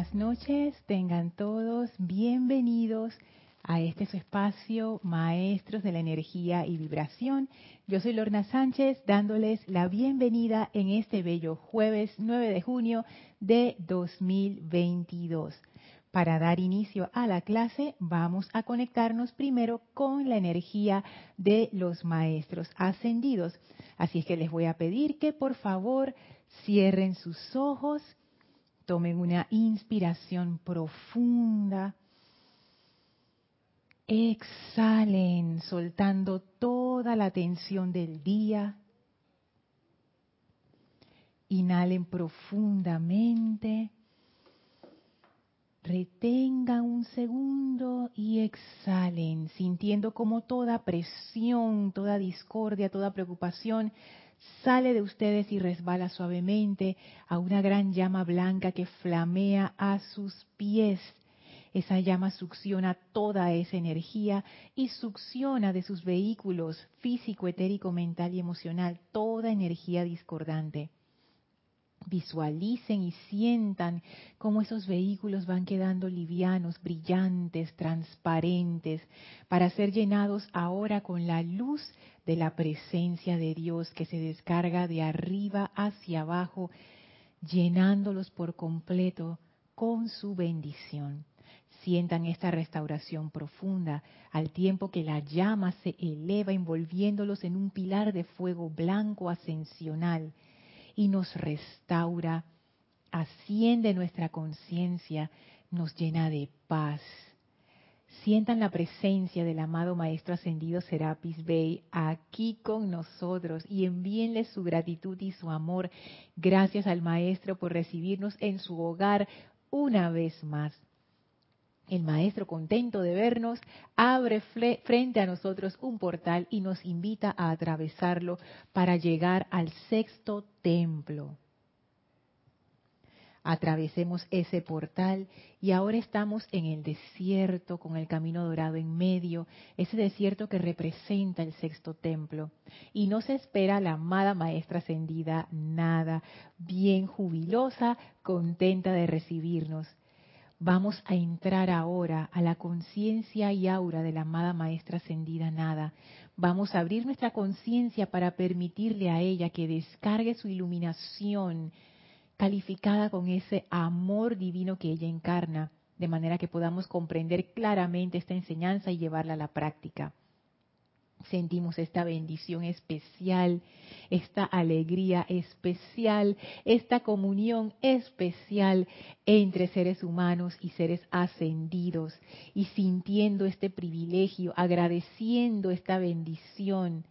buenas noches, tengan todos bienvenidos a este su espacio, Maestros de la Energía y Vibración. Yo soy Lorna Sánchez, dándoles la bienvenida en este bello jueves 9 de junio de 2022. Para dar inicio a la clase, vamos a conectarnos primero con la energía de los Maestros ascendidos. Así es que les voy a pedir que por favor cierren sus ojos, tomen una inspiración profunda Exhalen, soltando toda la tensión del día. Inhalen profundamente. Retengan un segundo y exhalen, sintiendo como toda presión, toda discordia, toda preocupación sale de ustedes y resbala suavemente a una gran llama blanca que flamea a sus pies esa llama succiona toda esa energía y succiona de sus vehículos físico, etérico, mental y emocional toda energía discordante. Visualicen y sientan cómo esos vehículos van quedando livianos, brillantes, transparentes, para ser llenados ahora con la luz de la presencia de Dios que se descarga de arriba hacia abajo, llenándolos por completo con su bendición sientan esta restauración profunda al tiempo que la llama se eleva envolviéndolos en un pilar de fuego blanco ascensional y nos restaura, asciende nuestra conciencia, nos llena de paz. Sientan la presencia del amado Maestro Ascendido Serapis Bey aquí con nosotros y envíenle su gratitud y su amor. Gracias al Maestro por recibirnos en su hogar una vez más. El Maestro, contento de vernos, abre frente a nosotros un portal y nos invita a atravesarlo para llegar al sexto templo. Atravesemos ese portal y ahora estamos en el desierto con el camino dorado en medio, ese desierto que representa el sexto templo. Y no se espera la amada maestra ascendida nada, bien jubilosa, contenta de recibirnos. Vamos a entrar ahora a la conciencia y aura de la amada Maestra Ascendida Nada. Vamos a abrir nuestra conciencia para permitirle a ella que descargue su iluminación calificada con ese amor divino que ella encarna, de manera que podamos comprender claramente esta enseñanza y llevarla a la práctica. Sentimos esta bendición especial, esta alegría especial, esta comunión especial entre seres humanos y seres ascendidos y sintiendo este privilegio, agradeciendo esta bendición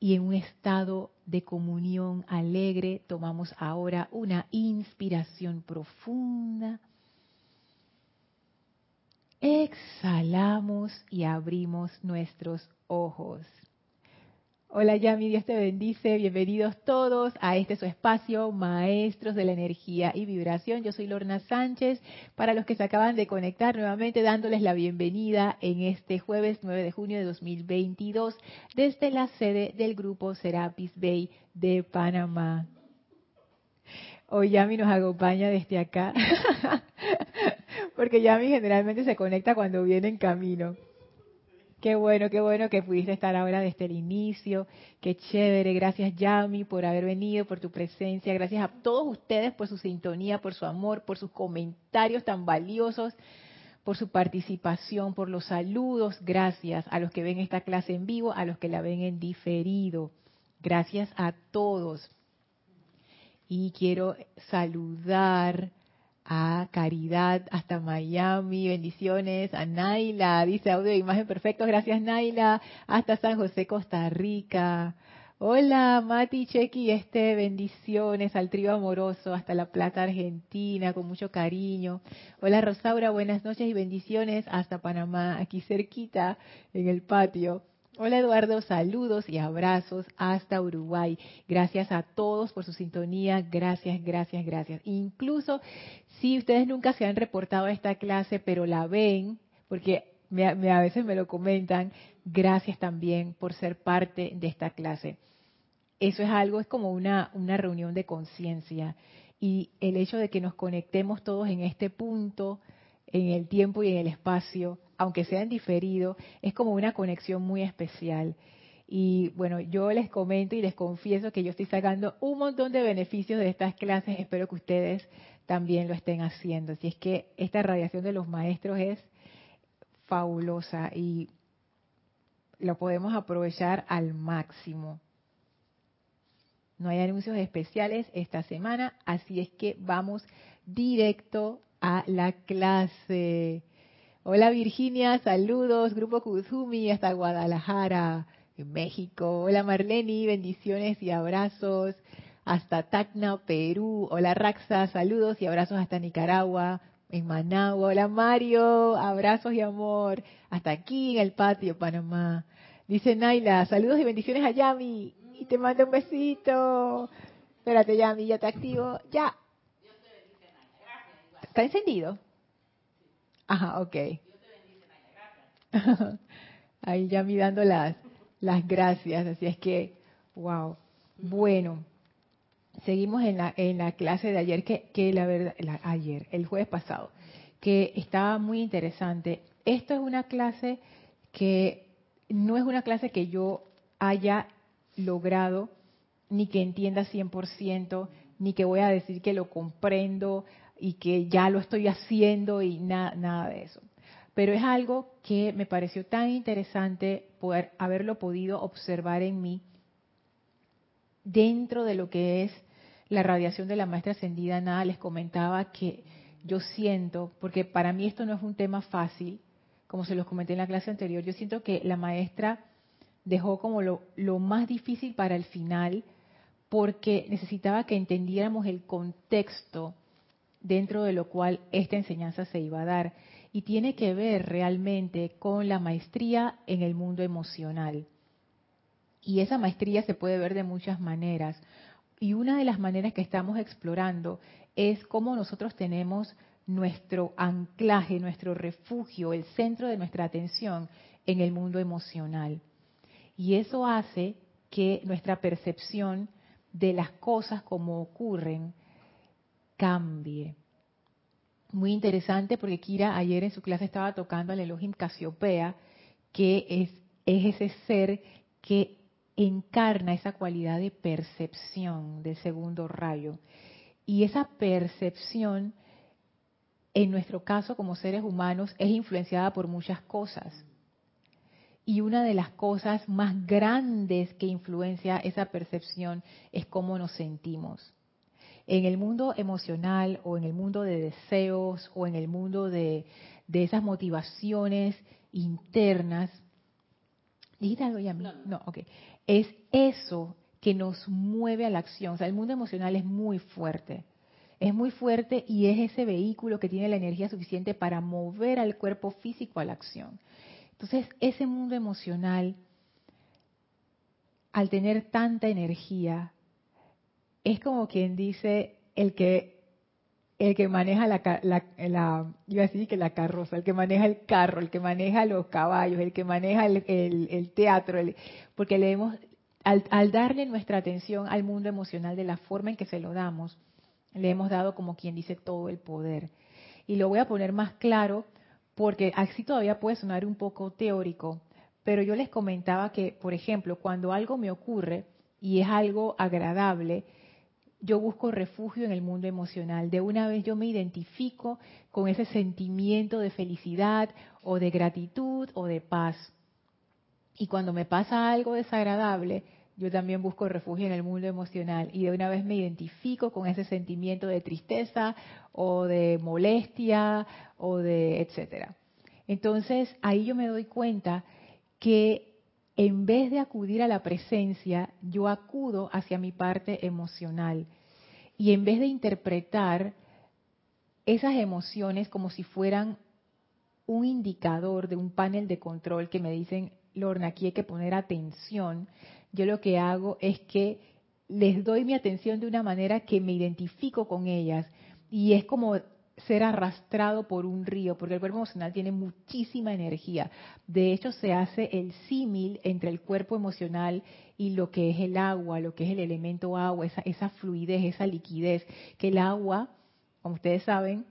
y en un estado de comunión alegre tomamos ahora una inspiración profunda. Exhalamos y abrimos nuestros ojos. Hola Yami, Dios te bendice. Bienvenidos todos a este su espacio, Maestros de la Energía y Vibración. Yo soy Lorna Sánchez. Para los que se acaban de conectar nuevamente, dándoles la bienvenida en este jueves 9 de junio de 2022 desde la sede del grupo Serapis Bay de Panamá. Hoy Yami nos acompaña desde acá, porque Yami generalmente se conecta cuando viene en camino. Qué bueno, qué bueno que pudiste estar ahora desde el inicio. Qué chévere. Gracias, Yami, por haber venido, por tu presencia. Gracias a todos ustedes por su sintonía, por su amor, por sus comentarios tan valiosos, por su participación, por los saludos. Gracias a los que ven esta clase en vivo, a los que la ven en diferido. Gracias a todos. Y quiero saludar a Caridad hasta Miami, bendiciones, a Naila, dice audio e imagen perfectos, gracias Naila, hasta San José, Costa Rica. Hola Mati Chequi, este bendiciones al trío amoroso hasta La Plata, Argentina, con mucho cariño. Hola Rosaura, buenas noches y bendiciones hasta Panamá, aquí cerquita en el patio. Hola Eduardo, saludos y abrazos hasta Uruguay. Gracias a todos por su sintonía. Gracias, gracias, gracias. Incluso si ustedes nunca se han reportado a esta clase, pero la ven, porque a veces me lo comentan, gracias también por ser parte de esta clase. Eso es algo, es como una, una reunión de conciencia y el hecho de que nos conectemos todos en este punto, en el tiempo y en el espacio, aunque sea en diferido, es como una conexión muy especial. Y bueno, yo les comento y les confieso que yo estoy sacando un montón de beneficios de estas clases. Espero que ustedes también lo estén haciendo. Si es que esta radiación de los maestros es fabulosa y lo podemos aprovechar al máximo. No hay anuncios especiales esta semana, así es que vamos directo a la clase. Hola Virginia, saludos, Grupo Kuzumi hasta Guadalajara. México. Hola Marleni, bendiciones y abrazos hasta Tacna, Perú. Hola Raxa, saludos y abrazos hasta Nicaragua, en Managua. Hola Mario, abrazos y amor hasta aquí en el patio, Panamá. Dice Naila, saludos y bendiciones a Yami. Y te mando un besito. Espérate, Yami, ya te activo. Ya. ¿Está encendido? Ajá, ok. Ahí Yami dando las, las gracias. Así es que, wow. Bueno, seguimos en la, en la clase de ayer, que, que la verdad, ayer, el jueves pasado, que estaba muy interesante. Esto es una clase que no es una clase que yo haya logrado, ni que entienda 100%, ni que voy a decir que lo comprendo y que ya lo estoy haciendo y nada de eso pero es algo que me pareció tan interesante poder haberlo podido observar en mí dentro de lo que es la radiación de la maestra ascendida. Nada, les comentaba que yo siento, porque para mí esto no es un tema fácil, como se los comenté en la clase anterior, yo siento que la maestra dejó como lo, lo más difícil para el final, porque necesitaba que entendiéramos el contexto dentro de lo cual esta enseñanza se iba a dar y tiene que ver realmente con la maestría en el mundo emocional. Y esa maestría se puede ver de muchas maneras. Y una de las maneras que estamos explorando es cómo nosotros tenemos nuestro anclaje, nuestro refugio, el centro de nuestra atención en el mundo emocional. Y eso hace que nuestra percepción de las cosas como ocurren cambie muy interesante porque Kira ayer en su clase estaba tocando al Elohim Casiopea, que es, es ese ser que encarna esa cualidad de percepción del segundo rayo. Y esa percepción, en nuestro caso como seres humanos, es influenciada por muchas cosas. Y una de las cosas más grandes que influencia esa percepción es cómo nos sentimos en el mundo emocional o en el mundo de deseos o en el mundo de, esas motivaciones internas, ¿dijiste algo ya? No, no, ok. Es eso que nos mueve a la acción. O sea, el mundo emocional es muy fuerte. Es muy fuerte y es ese vehículo que tiene la energía suficiente para mover al cuerpo físico a la acción. Entonces, ese mundo emocional, al tener tanta energía, es como quien dice el que el que maneja la, la, iba a decir que la carroza, el que maneja el carro, el que maneja los caballos, el que maneja el, el, teatro, porque le hemos, al, al, darle nuestra atención al mundo emocional de la forma en que se lo damos, le hemos dado como quien dice todo el poder. Y lo voy a poner más claro porque así todavía puede sonar un poco teórico, pero yo les comentaba que, por ejemplo, cuando algo me ocurre y es algo agradable, yo busco refugio en el mundo emocional. De una vez yo me identifico con ese sentimiento de felicidad o de gratitud o de paz. Y cuando me pasa algo desagradable, yo también busco refugio en el mundo emocional y de una vez me identifico con ese sentimiento de tristeza o de molestia o de etcétera. Entonces, ahí yo me doy cuenta que en vez de acudir a la presencia, yo acudo hacia mi parte emocional. Y en vez de interpretar esas emociones como si fueran un indicador de un panel de control que me dicen, Lorna, aquí hay que poner atención, yo lo que hago es que les doy mi atención de una manera que me identifico con ellas. Y es como ser arrastrado por un río, porque el cuerpo emocional tiene muchísima energía. De hecho, se hace el símil entre el cuerpo emocional y lo que es el agua, lo que es el elemento agua, esa, esa fluidez, esa liquidez, que el agua, como ustedes saben,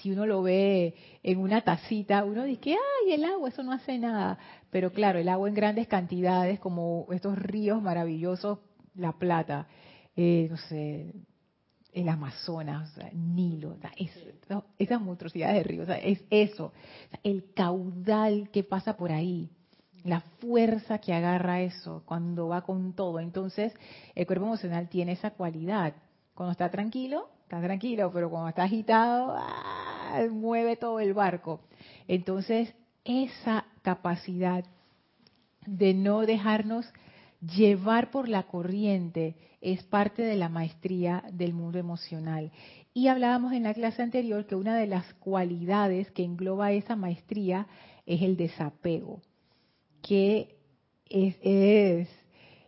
si uno lo ve en una tacita, uno dice, ay, el agua, eso no hace nada. Pero claro, el agua en grandes cantidades, como estos ríos maravillosos, La Plata, eh, no sé, el Amazonas, Nilo, esas monstruosidades de ríos, es eso, el caudal que pasa por ahí, la fuerza que agarra eso cuando va con todo. Entonces, el cuerpo emocional tiene esa cualidad. Cuando está tranquilo, está tranquilo, pero cuando está agitado, ¡ah! mueve todo el barco. Entonces, esa capacidad de no dejarnos llevar por la corriente es parte de la maestría del mundo emocional. Y hablábamos en la clase anterior que una de las cualidades que engloba esa maestría es el desapego, que es,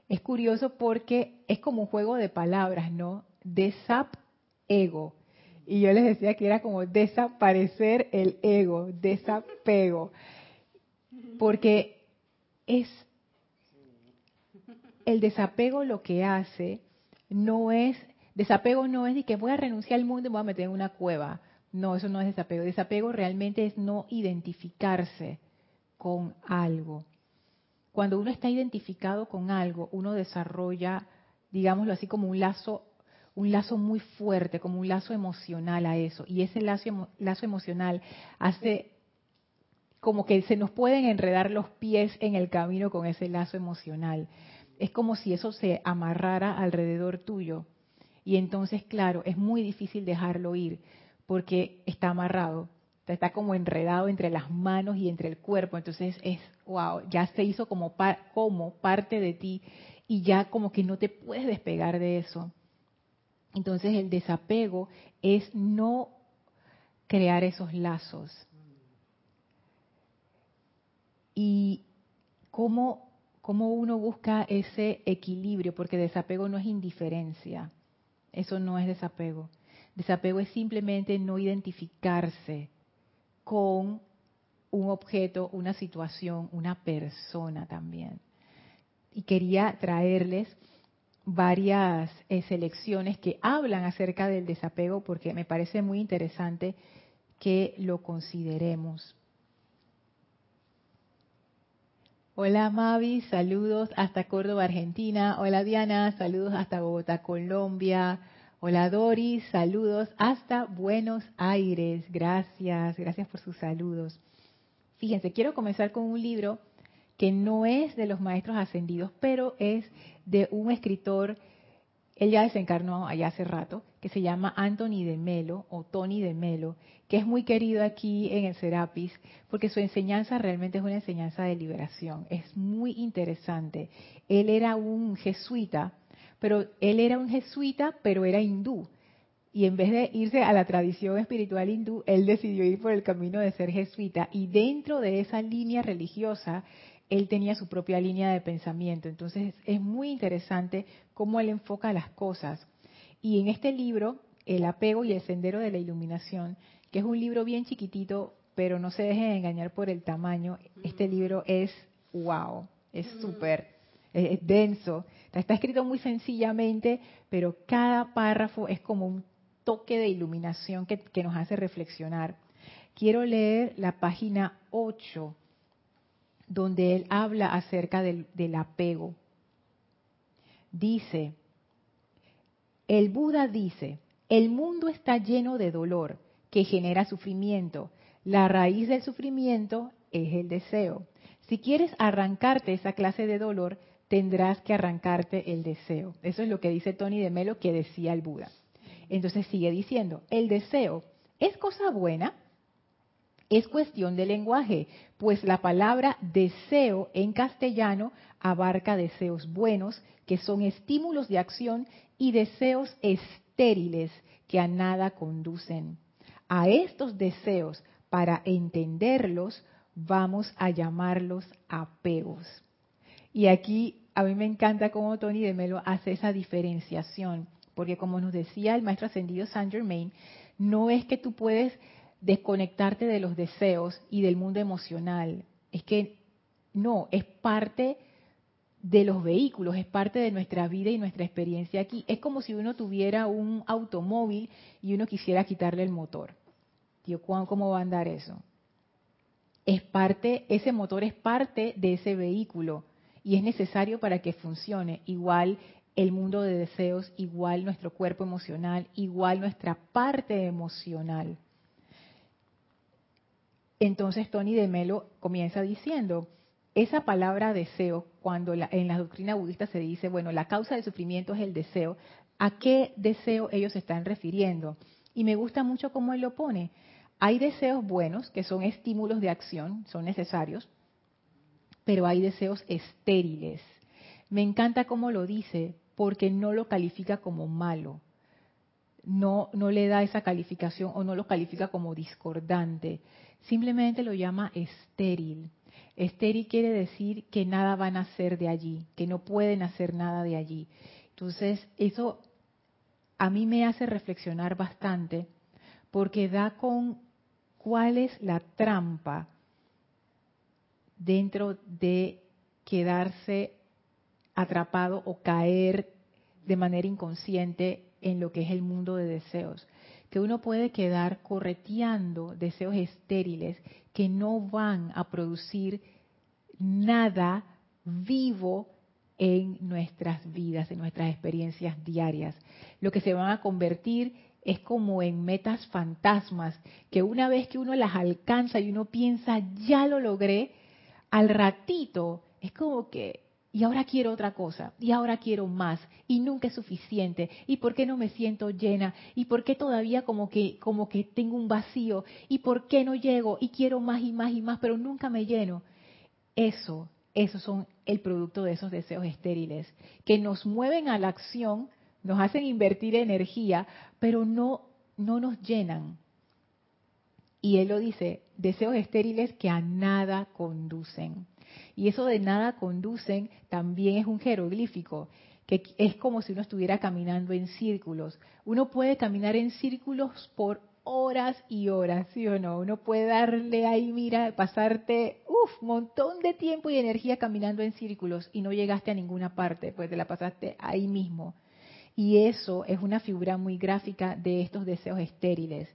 es, curioso porque es como un juego de palabras, ¿no? Desapego. Y yo les decía que era como desaparecer el ego, desapego. Porque es el desapego lo que hace no es, desapego no es de que voy a renunciar al mundo y me voy a meter en una cueva. No, eso no es desapego. Desapego realmente es no identificarse con algo. Cuando uno está identificado con algo, uno desarrolla, digámoslo así, como un lazo, un lazo muy fuerte, como un lazo emocional a eso. Y ese lazo, lazo emocional hace como que se nos pueden enredar los pies en el camino con ese lazo emocional es como si eso se amarrara alrededor tuyo. Y entonces, claro, es muy difícil dejarlo ir porque está amarrado, está como enredado entre las manos y entre el cuerpo. Entonces es, wow, ya se hizo como, como parte de ti y ya como que no te puedes despegar de eso. Entonces el desapego es no crear esos lazos. Y cómo cómo uno busca ese equilibrio, porque desapego no es indiferencia, eso no es desapego. Desapego es simplemente no identificarse con un objeto, una situación, una persona también. Y quería traerles varias eh, selecciones que hablan acerca del desapego porque me parece muy interesante que lo consideremos. Hola Mavi, saludos hasta Córdoba, Argentina. Hola Diana, saludos hasta Bogotá, Colombia. Hola Doris, saludos hasta Buenos Aires. Gracias, gracias por sus saludos. Fíjense, quiero comenzar con un libro que no es de los maestros ascendidos, pero es de un escritor, él ya desencarnó allá hace rato, que se llama Anthony de Melo o Tony de Melo, que es muy querido aquí en el Serapis, porque su enseñanza realmente es una enseñanza de liberación. Es muy interesante. Él era un jesuita, pero él era un jesuita, pero era hindú. Y en vez de irse a la tradición espiritual hindú, él decidió ir por el camino de ser jesuita. Y dentro de esa línea religiosa, él tenía su propia línea de pensamiento. Entonces es muy interesante cómo él enfoca las cosas. Y en este libro, El apego y el sendero de la iluminación, que es un libro bien chiquitito, pero no se dejen engañar por el tamaño. Este libro es wow, es súper, es, denso. Está escrito muy sencillamente, pero cada párrafo es como un toque de iluminación que, nos hace reflexionar. Quiero leer la página 8, donde él habla acerca del, apego. Dice, el Buda dice, el mundo está lleno de dolor que genera sufrimiento. La raíz del sufrimiento es el deseo. Si quieres arrancarte esa clase de dolor, tendrás que arrancarte el deseo. Eso es lo que dice Tony de Melo que decía el Buda. Entonces sigue diciendo, el deseo es cosa buena, es cuestión de lenguaje, pues la palabra deseo en castellano abarca deseos buenos, que son estímulos de acción, y deseos estériles, que a nada conducen. A estos deseos, para entenderlos, vamos a llamarlos apegos. Y aquí a mí me encanta cómo Tony de Melo hace esa diferenciación, porque como nos decía el maestro ascendido Saint Germain, no es que tú puedes desconectarte de los deseos y del mundo emocional. Es que no, es parte de los vehículos, es parte de nuestra vida y nuestra experiencia aquí. Es como si uno tuviera un automóvil y uno quisiera quitarle el motor. Tío, ¿cómo va a andar eso? Es parte, ese motor es parte de ese vehículo y es necesario para que funcione. Igual el mundo de deseos, igual nuestro cuerpo emocional, igual nuestra parte emocional. Entonces Tony de Melo comienza diciendo, esa palabra deseo, cuando en la doctrina budista se dice, bueno, la causa del sufrimiento es el deseo, ¿a qué deseo ellos se están refiriendo? Y me gusta mucho cómo él lo pone. Hay deseos buenos, que son estímulos de acción, son necesarios, pero hay deseos estériles. Me encanta cómo lo dice, porque no lo califica como malo. No, no le da esa calificación o no lo califica como discordante. Simplemente lo llama estéril. Estéril quiere decir que nada van a hacer de allí, que no pueden hacer nada de allí. Entonces, eso a mí me hace reflexionar bastante porque da con cuál es la trampa dentro de quedarse atrapado o caer de manera inconsciente en lo que es el mundo de deseos. Que uno puede quedar correteando deseos estériles que no van a producir nada vivo en nuestras vidas, en nuestras experiencias diarias. Lo que se van a convertir es como en metas fantasmas, que una vez que uno las alcanza y uno piensa, ya lo logré, al ratito es como que y ahora quiero otra cosa, y ahora quiero más, y nunca es suficiente, y por qué no me siento llena, y por qué todavía como que, como que tengo un vacío, y por qué no llego, y quiero más y más y más, pero nunca me lleno. Eso, esos son el producto de esos deseos estériles, que nos mueven a la acción, nos hacen invertir energía, pero no, no nos llenan. Y él lo dice, deseos estériles que a nada conducen. Y eso de nada conducen también es un jeroglífico, que es como si uno estuviera caminando en círculos. Uno puede caminar en círculos por horas y horas, ¿sí o no? Uno puede darle ahí, mira, pasarte, uff, montón de tiempo y energía caminando en círculos y no llegaste a ninguna parte, pues te la pasaste ahí mismo. Y eso es una figura muy gráfica de estos deseos estériles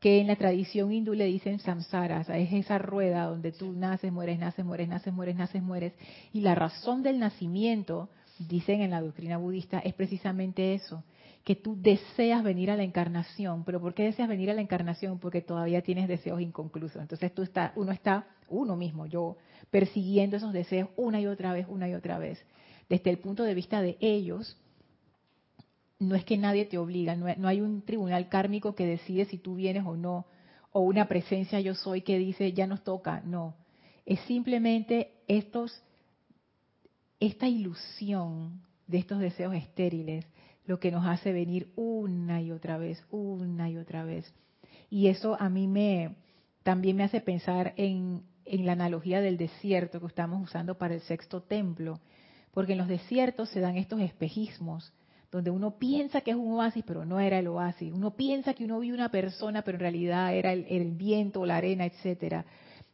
que en la tradición hindú le dicen samsara, es esa rueda donde tú naces, mueres, naces, mueres, naces, mueres, naces, mueres. Y la razón del nacimiento, dicen en la doctrina budista, es precisamente eso, que tú deseas venir a la encarnación. ¿Pero por qué deseas venir a la encarnación? Porque todavía tienes deseos inconclusos. Entonces tú está, uno está, uno mismo, yo, persiguiendo esos deseos una y otra vez, una y otra vez. Desde el punto de vista de ellos, no es que nadie te obliga, no, hay un tribunal kármico que decide si tú vienes o no, o una presencia yo soy que dice ya nos toca, no. Es simplemente estos, esta ilusión de estos deseos estériles lo que nos hace venir una y otra vez, una y otra vez. Y eso a mí me también me hace pensar en, en la analogía del desierto que estamos usando para el sexto templo, porque en los desiertos se dan estos espejismos donde uno piensa que es un oasis, pero no era el oasis. Uno piensa que uno vio una persona, pero en realidad era el, viento, la arena, etcétera.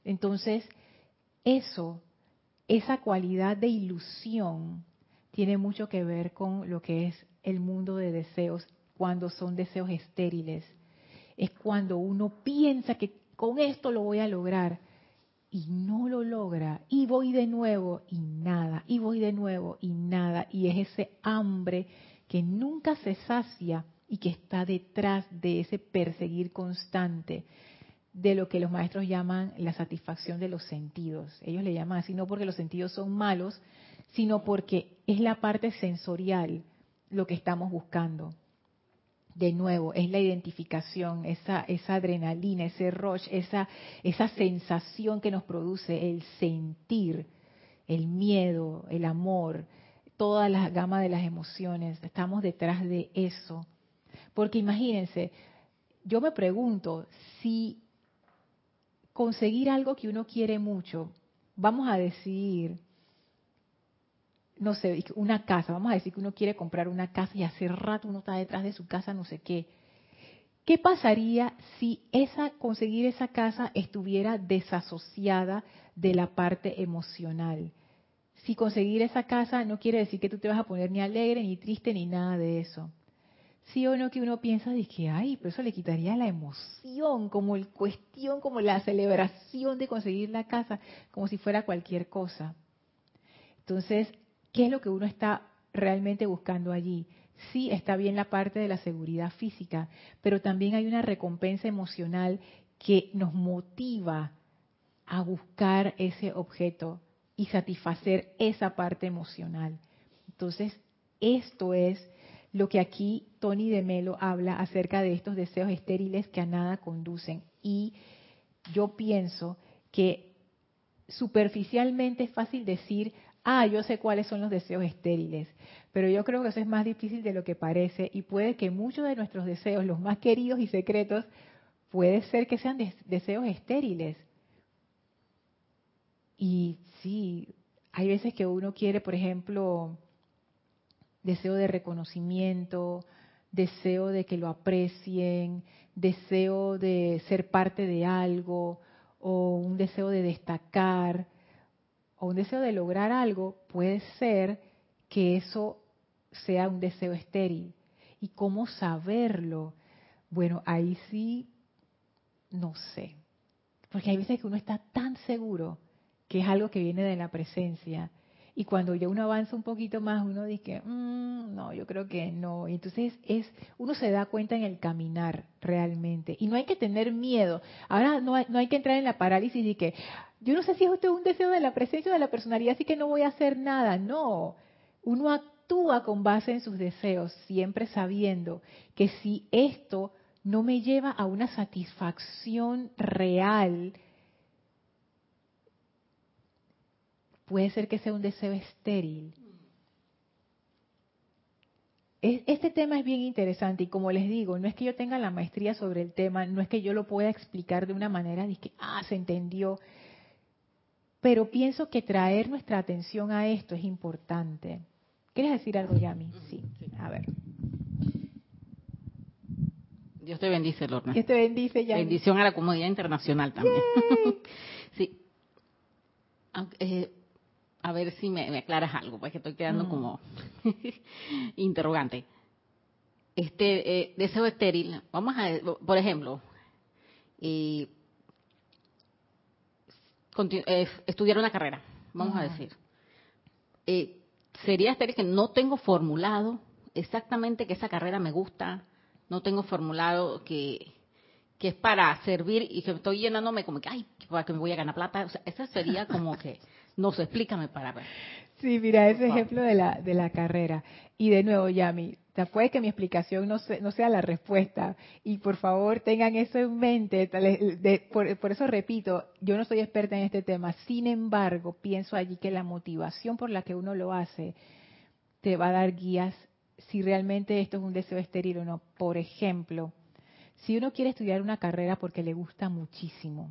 Entonces, eso, esa cualidad de ilusión, tiene mucho que ver con lo que es el mundo de deseos, cuando son deseos estériles. Es cuando uno piensa que con esto lo voy a lograr y no lo logra, y voy de nuevo y nada, y voy de nuevo y nada, y es ese hambre que nunca se sacia y que está detrás de ese perseguir constante de lo que los maestros llaman la satisfacción de los sentidos. Ellos le llaman así no porque los sentidos son malos, sino porque es la parte sensorial lo que estamos buscando. De nuevo, es la identificación, esa, adrenalina, ese rush, esa, esa sensación que nos produce el sentir, el miedo, el amor, toda la gama de las emociones, estamos detrás de eso. Porque imagínense, yo me pregunto si conseguir algo que uno quiere mucho, vamos a decir, no sé, una casa, vamos a decir que uno quiere comprar una casa y hace rato uno está detrás de su casa, no sé qué. ¿Qué pasaría si esa conseguir esa casa estuviera desasociada de la parte emocional? Si conseguir esa casa no quiere decir que tú te vas a poner ni alegre, ni triste, ni nada de eso. Sí o no que uno piensa de que, ay, pero eso le quitaría la emoción, como el cuestión, como la celebración de conseguir la casa, como si fuera cualquier cosa. Entonces, ¿qué es lo que uno está realmente buscando allí? sí está bien la parte de la seguridad física, pero también hay una recompensa emocional que nos motiva a buscar ese objeto y satisfacer esa parte emocional. Entonces, esto es lo que aquí Tony de Melo habla acerca de estos deseos estériles que a nada conducen. Y yo pienso que superficialmente es fácil decir, ah, yo sé cuáles son los deseos estériles, pero yo creo que eso es más difícil de lo que parece y puede que muchos de nuestros deseos, los más queridos y secretos, puede ser que sean deseos estériles. Y sí, hay veces que uno quiere, por ejemplo, deseo de reconocimiento, deseo de que lo aprecien, deseo de ser parte de algo o un deseo de destacar o un deseo de lograr algo, puede ser que eso sea un deseo estéril. ¿Y cómo saberlo? Bueno, ahí sí, no sé. Porque hay veces que uno está tan seguro que es algo que viene de la presencia. Y cuando ya uno avanza un poquito más, uno dice, mm, no, yo creo que no. Y entonces es, uno se da cuenta en el caminar realmente. Y no hay que tener miedo. Ahora no hay, no hay que entrar en la parálisis de que, yo no sé si es un deseo de la presencia o de la personalidad, así que no voy a hacer nada. No, uno actúa con base en sus deseos, siempre sabiendo que si esto no me lleva a una satisfacción real, puede ser que sea un deseo estéril. Este tema es bien interesante y como les digo, no es que yo tenga la maestría sobre el tema, no es que yo lo pueda explicar de una manera de que, ah, se entendió, pero pienso que traer nuestra atención a esto es importante. ¿Quieres decir algo, Yami? Sí. A ver. Dios te bendice, Lorna. Dios te bendice, Yami. Bendición a la comunidad internacional también. sí. Eh, a ver si me, aclaras algo, porque estoy quedando mm. como interrogante. Este eh, deseo estéril, vamos a, por ejemplo, eh, eh, estudiar una carrera, vamos a decir. Eh, sería estéril que no tengo formulado exactamente que esa carrera me gusta, no tengo formulado que, que es para servir y que estoy llenándome como que, ay, para que me voy a ganar plata. O sea, esa sería como que, no sé, explícame para ver. Sí, mira, ese ejemplo de la, de la carrera. Y de nuevo, Yami, puede que mi explicación no, no sea la respuesta. Y por favor, tengan eso en mente. por, por, eso repito, yo no soy experta en este tema. Sin embargo, pienso allí que la motivación por la que uno lo hace te va a dar guías si realmente esto es un deseo estéril o no. Por ejemplo, si uno quiere estudiar una carrera porque le gusta muchísimo,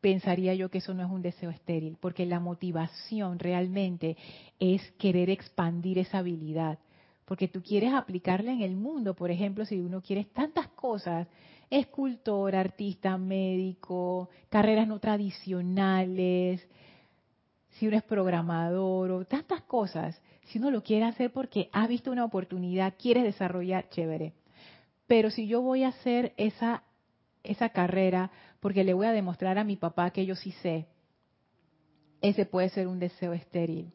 pensaría yo que eso no es un deseo estéril, porque la motivación realmente es querer expandir esa habilidad porque tú quieres aplicarla en el mundo. Por ejemplo, si uno quiere tantas cosas, escultor, artista, médico, carreras no tradicionales, si uno es programador o tantas cosas, si uno lo quiere hacer porque ha visto una oportunidad, quieres desarrollar, chévere. Pero si yo voy a hacer esa, esa carrera porque le voy a demostrar a mi papá que yo sí sé, ese puede ser un deseo estéril.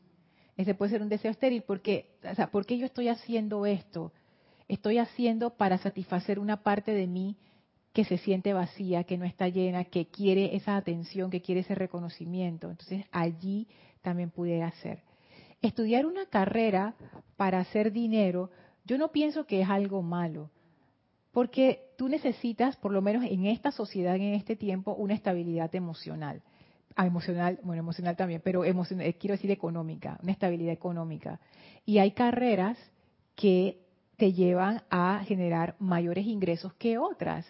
Ese puede ser un deseo estéril porque, o sea, ¿por qué yo estoy haciendo esto? Estoy haciendo para satisfacer una parte de mí que se siente vacía, que no está llena, que quiere esa atención, que quiere ese reconocimiento. Entonces allí también pudiera hacer. Estudiar una carrera para hacer dinero, yo no pienso que es algo malo, porque tú necesitas, por lo menos en esta sociedad, en este tiempo, una estabilidad emocional. Ah, emocional, bueno, emocional también, pero emocional, eh, quiero decir económica, una estabilidad económica. Y hay carreras que te llevan a generar mayores ingresos que otras.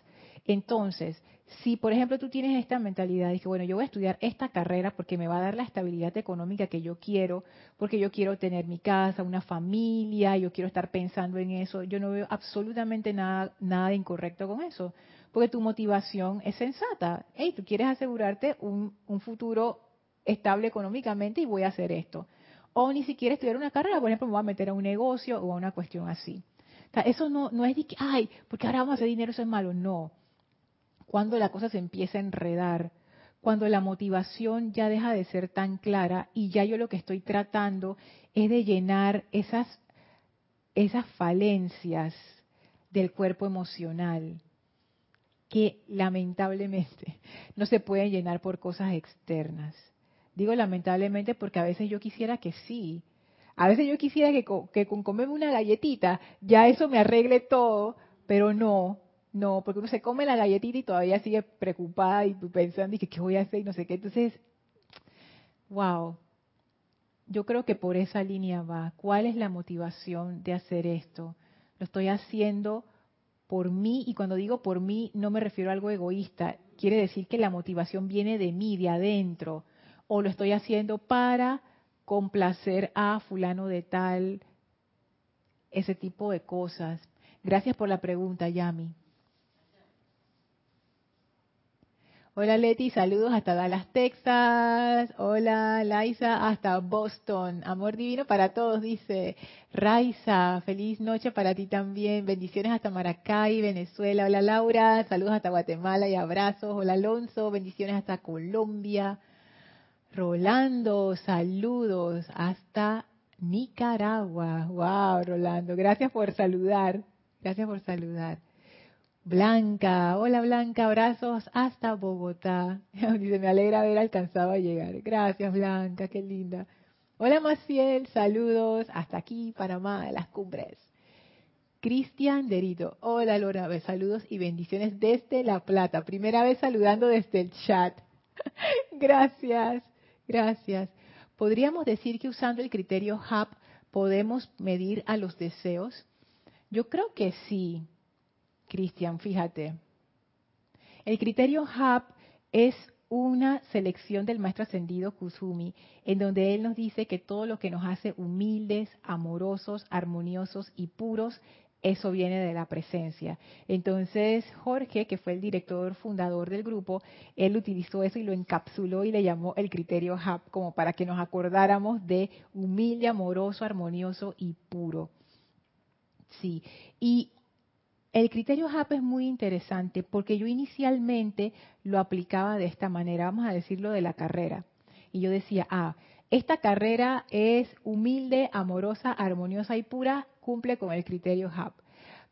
Entonces, si por ejemplo tú tienes esta mentalidad de que, bueno, yo voy a estudiar esta carrera porque me va a dar la estabilidad económica que yo quiero, porque yo quiero tener mi casa, una familia, yo quiero estar pensando en eso, yo no veo absolutamente nada, nada incorrecto con eso, porque tu motivación es sensata. Hey, tú quieres asegurarte un, futuro estable económicamente y voy a hacer esto. O ni siquiera estudiar una carrera, por ejemplo, me voy a meter a un negocio o a una cuestión así. Eso no, no es de que, ay, porque ahora vamos a hacer dinero, eso es malo. No cuando la cosa se empieza a enredar, cuando la motivación ya deja de ser tan clara y ya yo lo que estoy tratando es de llenar esas, esas falencias del cuerpo emocional que lamentablemente no se pueden llenar por cosas externas. Digo lamentablemente porque a veces yo quisiera que sí. A veces yo quisiera que, que con comerme una galletita ya eso me arregle todo, pero no, no, porque uno se come la galletita y todavía sigue preocupada y pensando, y que, ¿qué voy a hacer? Y no sé qué. Entonces, wow. Yo creo que por esa línea va. ¿Cuál es la motivación de hacer esto? Lo estoy haciendo por mí y cuando digo por mí no me refiero a algo egoísta. Quiere decir que la motivación viene de mí, de adentro. O lo estoy haciendo para complacer a fulano de tal, ese tipo de cosas. Gracias por la pregunta, Yami. Hola Leti, saludos hasta Dallas, Texas. Hola Laisa, hasta Boston. Amor divino para todos, dice Raiza. Feliz noche para ti también. Bendiciones hasta Maracay, Venezuela. Hola Laura, saludos hasta Guatemala y abrazos. Hola Alonso, bendiciones hasta Colombia. Rolando, saludos hasta Nicaragua. Wow, Rolando, gracias por saludar. Gracias por saludar. Blanca, hola Blanca, abrazos hasta Bogotá. Dice, me alegra haber alcanzado a llegar. Gracias Blanca, qué linda. Hola Maciel, saludos hasta aquí, Panamá, de las cumbres. Cristian Derito, hola Lora, saludos y bendiciones desde La Plata. Primera vez saludando desde el chat. gracias, gracias. ¿Podríamos decir que usando el criterio HAP podemos medir a los deseos? Yo creo que sí, Cristian, fíjate. El criterio HAP es una selección del maestro ascendido Kusumi, en donde él nos dice que todo lo que nos hace humildes, amorosos, armoniosos y puros, eso viene de la presencia. Entonces, Jorge, que fue el director fundador del grupo, él utilizó eso y lo encapsuló y le llamó el criterio HAP, como para que nos acordáramos de humilde, amoroso, armonioso y puro. Sí, y el criterio HAP es muy interesante porque yo inicialmente lo aplicaba de esta manera, vamos a decirlo de la carrera. Y yo decía, ah, esta carrera es humilde, amorosa, armoniosa y pura, cumple con el criterio HAP.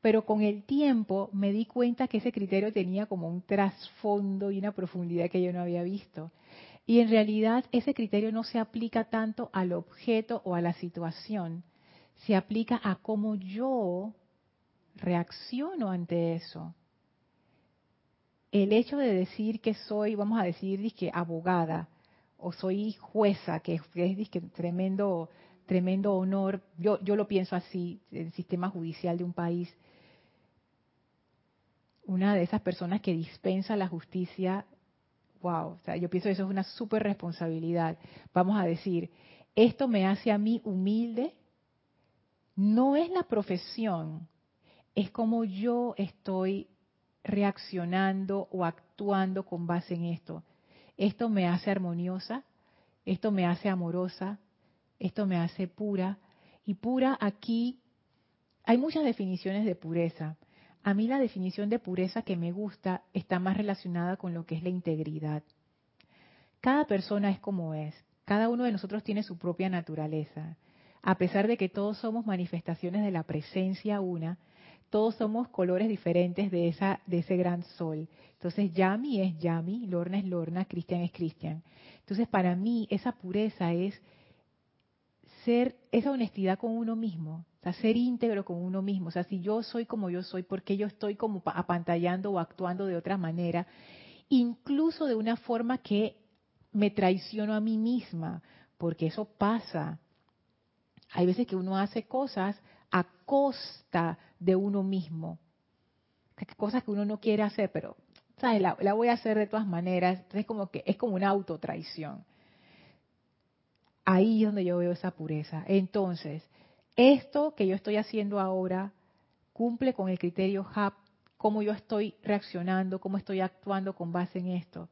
Pero con el tiempo me di cuenta que ese criterio tenía como un trasfondo y una profundidad que yo no había visto. Y en realidad ese criterio no se aplica tanto al objeto o a la situación, se aplica a cómo yo reacciono ante eso. El hecho de decir que soy, vamos a decir, que abogada o soy jueza, que es, que tremendo, tremendo honor, yo, yo lo pienso así, el sistema judicial de un país, una de esas personas que dispensa la justicia, wow, o sea, yo pienso que eso es una súper responsabilidad. Vamos a decir, esto me hace a mí humilde, no es la profesión, es como yo estoy reaccionando o actuando con base en esto. Esto me hace armoniosa, esto me hace amorosa, esto me hace pura. Y pura aquí, hay muchas definiciones de pureza. A mí la definición de pureza que me gusta está más relacionada con lo que es la integridad. Cada persona es como es, cada uno de nosotros tiene su propia naturaleza. A pesar de que todos somos manifestaciones de la presencia una, todos somos colores diferentes de, esa, de ese gran sol. Entonces, Yami es Yami, Lorna es Lorna, Cristian es Cristian. Entonces, para mí, esa pureza es ser, esa honestidad con uno mismo, o sea, ser íntegro con uno mismo. O sea, si yo soy como yo soy, porque yo estoy como apantallando o actuando de otra manera? Incluso de una forma que me traiciono a mí misma, porque eso pasa. Hay veces que uno hace cosas a costa de uno mismo. cosas que uno no quiere hacer, pero ¿sabes? La, la, voy a hacer de todas maneras. Entonces como que es como una autotraición. Ahí es donde yo veo esa pureza. Entonces, esto que yo estoy haciendo ahora cumple con el criterio HAP, cómo yo estoy reaccionando, cómo estoy actuando con base en esto.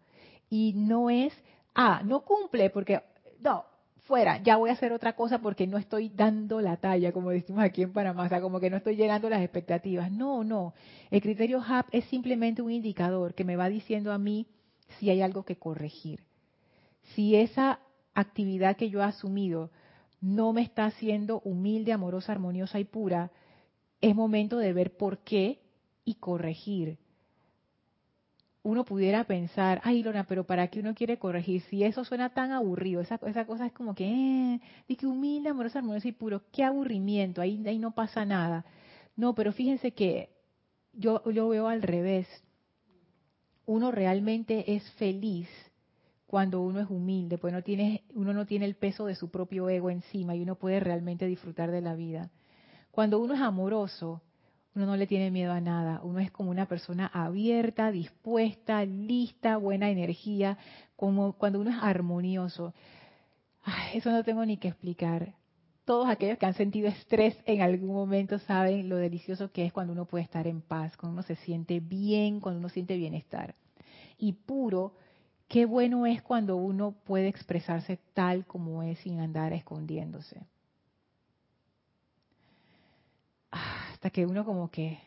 Y no es, ah, no cumple porque, no, fuera, ya voy a hacer otra cosa porque no estoy dando la talla, como decimos aquí en Panamá, o sea, como que no estoy llegando a las expectativas. No, no. El criterio HAP es simplemente un indicador que me va diciendo a mí si hay algo que corregir. Si esa actividad que yo he asumido no me está haciendo humilde, amorosa, armoniosa y pura, es momento de ver por qué y corregir. Uno pudiera pensar, ay Lona, pero ¿para qué uno quiere corregir? Si eso suena tan aburrido, esa, esa cosa es como que, eh, que humilde, amorosa, armoniosa y puro, qué aburrimiento, ahí, ahí no pasa nada. No, pero fíjense que yo lo veo al revés. Uno realmente es feliz cuando uno es humilde, pues no tiene, uno no tiene el peso de su propio ego encima y uno puede realmente disfrutar de la vida. Cuando uno es amoroso, uno no le tiene miedo a nada, uno es como una persona abierta, dispuesta, lista, buena energía, como cuando uno es armonioso. eso no tengo ni que explicar. Todos aquellos que han sentido estrés en algún momento saben lo delicioso que es cuando uno puede estar en paz, cuando uno se siente bien, cuando uno siente bienestar. Y puro, Qué bueno es cuando uno puede expresarse tal como es sin andar escondiéndose. Ah, hasta que uno como que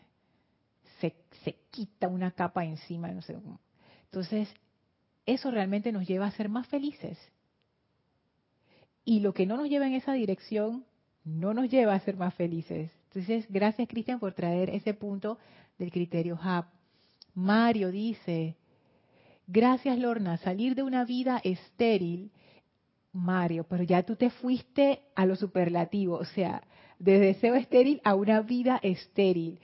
se, se quita una capa encima, no sé. Entonces, eso realmente nos lleva a ser más felices. Y lo que no nos lleva en esa dirección, no nos lleva a ser más felices. Entonces, gracias Cristian por traer ese punto del criterio HAP. Mario dice, Gracias, Lorna. Salir de una vida estéril, Mario, pero ya tú te fuiste a lo superlativo, o sea, de deseo estéril a una vida estéril.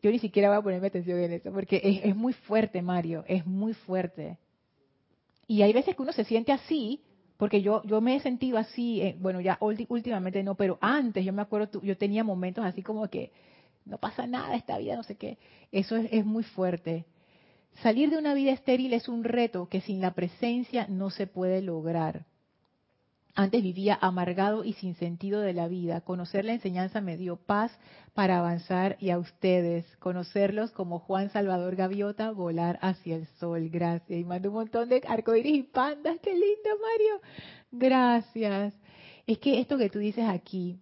Yo ni siquiera voy a ponerme atención en eso, porque es, muy fuerte, Mario, es muy fuerte. Y hay veces que uno se siente así, porque yo, yo me he sentido así, eh, bueno, ya últimamente no, pero antes yo me acuerdo, yo tenía momentos así como que no pasa nada esta vida, no sé qué. Eso es, es muy fuerte. Salir de una vida estéril es un reto que sin la presencia no se puede lograr. Antes vivía amargado y sin sentido de la vida. Conocer la enseñanza me dio paz para avanzar y a ustedes, conocerlos como Juan Salvador Gaviota, volar hacia el sol. Gracias. Y mando un montón de arcoíris y pandas. Qué lindo, Mario. Gracias. Es que esto que tú dices aquí,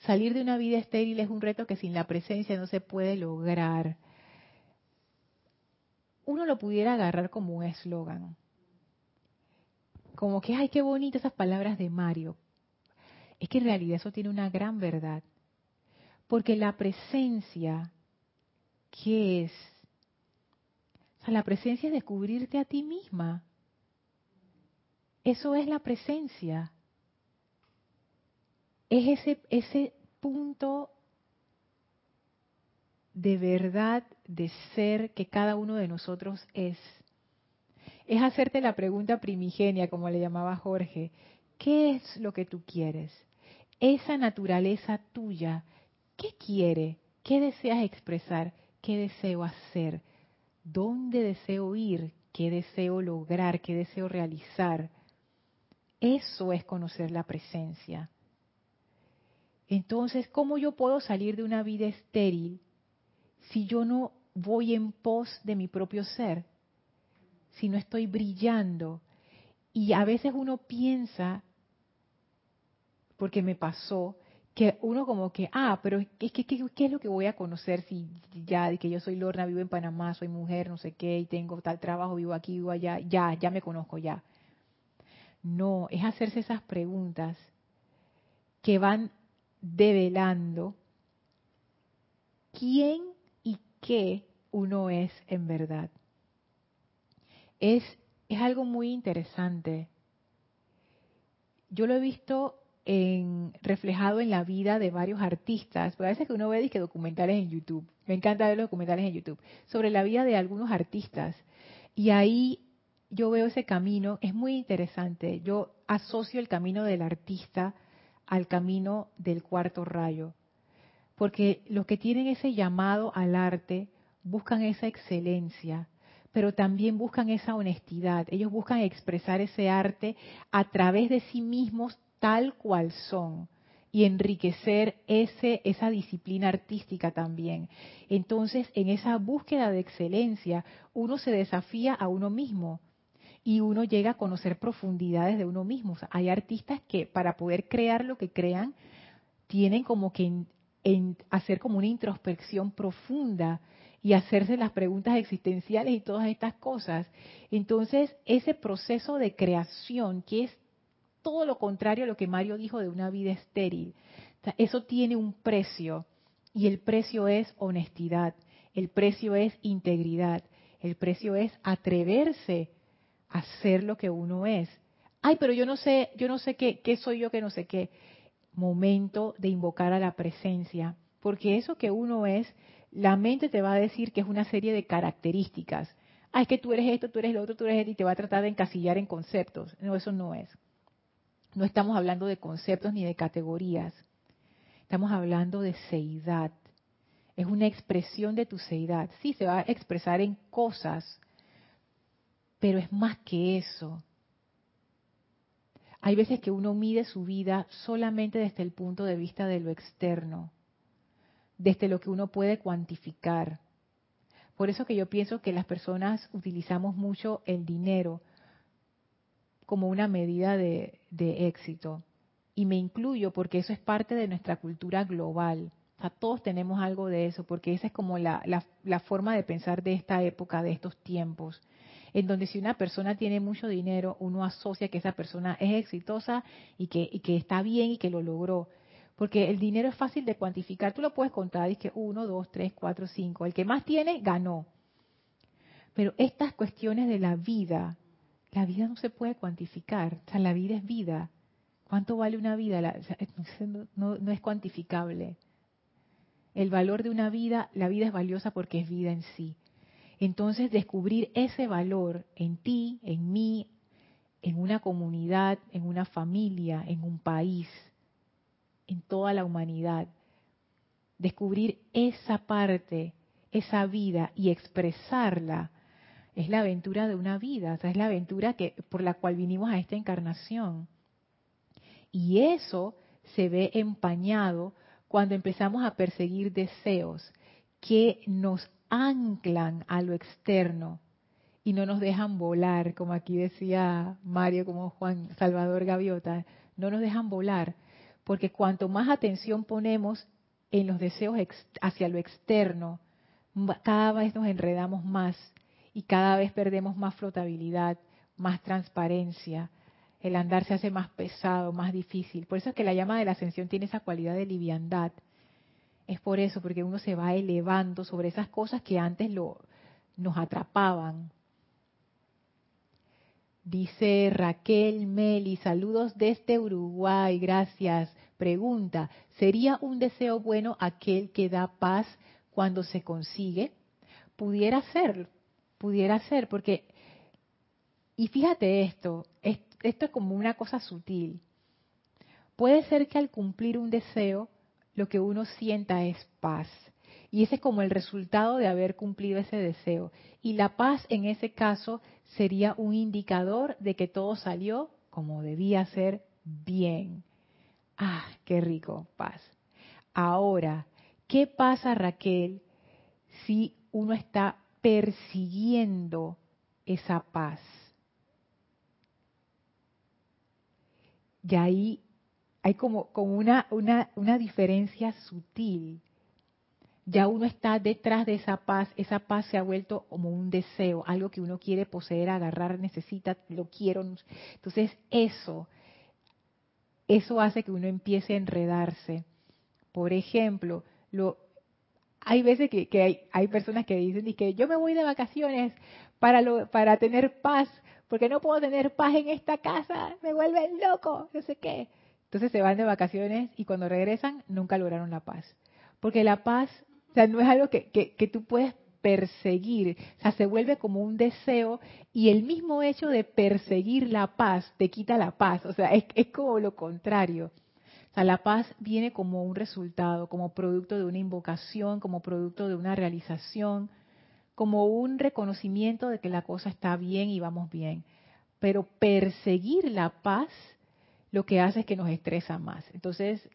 salir de una vida estéril es un reto que sin la presencia no se puede lograr uno lo pudiera agarrar como un eslogan. Como que, ay, qué bonito esas palabras de Mario. Es que en realidad eso tiene una gran verdad. Porque la presencia, ¿qué es? O sea, la presencia es descubrirte a ti misma. Eso es la presencia. Es ese, ese punto de verdad de ser que cada uno de nosotros es. Es hacerte la pregunta primigenia, como le llamaba Jorge, ¿qué es lo que tú quieres? Esa naturaleza tuya, ¿qué quiere? ¿Qué deseas expresar? ¿Qué deseo hacer? ¿Dónde deseo ir? ¿Qué deseo lograr? ¿Qué deseo realizar? Eso es conocer la presencia. Entonces, ¿cómo yo puedo salir de una vida estéril si yo no voy en pos de mi propio ser? Si no estoy brillando. Y a veces uno piensa, porque me pasó, que uno como que, ah, pero ¿qué, qué, qué es lo que voy a conocer si ya, que yo soy Lorna, vivo en Panamá, soy mujer, no sé qué, y tengo tal trabajo, vivo aquí, vivo allá, ya, ya me conozco, ya. No, es hacerse esas preguntas que van develando quién qué uno es en verdad. Es, es algo muy interesante. Yo lo he visto en, reflejado en la vida de varios artistas, porque a veces que uno ve documentales en YouTube, me encanta ver los documentales en YouTube, sobre la vida de algunos artistas. Y ahí yo veo ese camino, es muy interesante. Yo asocio el camino del artista al camino del cuarto rayo porque los que tienen ese llamado al arte buscan esa excelencia, pero también buscan esa honestidad. Ellos buscan expresar ese arte a través de sí mismos tal cual son y enriquecer ese, esa disciplina artística también. Entonces, en esa búsqueda de excelencia, uno se desafía a uno mismo y uno llega a conocer profundidades de uno mismo. hay artistas que para poder crear lo que crean, tienen como que en hacer como una introspección profunda y hacerse las preguntas existenciales y todas estas cosas. Entonces, ese proceso de creación, que es todo lo contrario a lo que Mario dijo de una vida estéril, eso tiene un precio y el precio es honestidad, el precio es integridad, el precio es atreverse a ser lo que uno es. Ay, pero yo no sé, yo no sé qué, qué soy yo que no sé qué. Momento de invocar a la presencia, porque eso que uno es la mente te va a decir que es una serie de características. Ah, es que tú eres esto, tú eres lo otro, tú eres esto, y te va a tratar de encasillar en conceptos. No, eso no es. No estamos hablando de conceptos ni de categorías. Estamos hablando de seidad. Es una expresión de tu seidad. Sí, se va a expresar en cosas, pero es más que eso. Hay veces que uno mide su vida solamente desde el punto de vista de lo externo desde lo que uno puede cuantificar. Por eso que yo pienso que las personas utilizamos mucho el dinero como una medida de, éxito. Y me incluyo porque eso es parte de nuestra cultura global. O sea, todos tenemos algo de eso, porque esa es como la, forma de pensar de esta época, de estos tiempos, en donde si una persona tiene mucho dinero, uno asocia que esa persona es exitosa y que está bien y que lo logró. Porque el dinero es fácil de cuantificar. Tú lo puedes contar, es que uno, dos, tres, cuatro, cinco. El que más tiene, ganó. Pero estas cuestiones de la vida, la vida no se puede cuantificar. O sea, la vida es vida. ¿Cuánto vale una vida? no, no es cuantificable. El valor de una vida, la vida es valiosa porque es vida en sí. Entonces, descubrir ese valor en ti, en mí, en una comunidad, en una familia, en un país, en toda la humanidad. Descubrir esa parte, esa vida y expresarla es la aventura de una vida, es la aventura que por la cual vinimos a esta encarnación. Y eso se ve empañado cuando empezamos a perseguir deseos que nos anclan a lo externo y no nos dejan volar, como aquí decía Mario, como Juan Salvador Gaviota, no nos dejan volar, porque cuanto más atención ponemos en los deseos hacia lo externo, cada vez nos enredamos más y cada vez perdemos más flotabilidad, más transparencia. El andar se hace más pesado, más difícil. Por eso es que la llama de la ascensión tiene esa cualidad de liviandad. Es por eso, porque uno se va elevando sobre esas cosas que antes lo, nos atrapaban. Dice Raquel Meli, saludos desde Uruguay, gracias. Pregunta, ¿sería un deseo bueno aquel que da paz cuando se consigue? Pudiera ser, pudiera ser, porque, y fíjate esto, esto es como una cosa sutil. Puede ser que al cumplir un deseo, lo que uno sienta es paz. Y ese es como el resultado de haber cumplido ese deseo. Y la paz en ese caso sería un indicador de que todo salió como debía ser bien. Ah, qué rico, paz. Ahora, ¿qué pasa Raquel si uno está persiguiendo esa paz? Y ahí hay como, una, una diferencia sutil ya uno está detrás de esa paz, esa paz se ha vuelto como un deseo, algo que uno quiere poseer, agarrar, necesita, lo quiero. Entonces eso, eso hace que uno empiece a enredarse. Por ejemplo, lo, hay veces que, hay, personas que dicen que yo me voy de vacaciones para, lo, para tener paz, porque no puedo tener paz en esta casa, me vuelven loco, no sé qué. Entonces se van de vacaciones y cuando regresan nunca lograron la paz. Porque la paz o sea, no es algo que, que, tú puedes perseguir, o sea, se vuelve como un deseo y el mismo hecho de perseguir la paz te quita la paz, o sea, es, es como lo contrario. O sea, la paz viene como un resultado, como producto de una invocación, como producto de una realización, como un reconocimiento de que la cosa está bien y vamos bien. Pero perseguir la paz lo que hace es que nos estresa más. Entonces,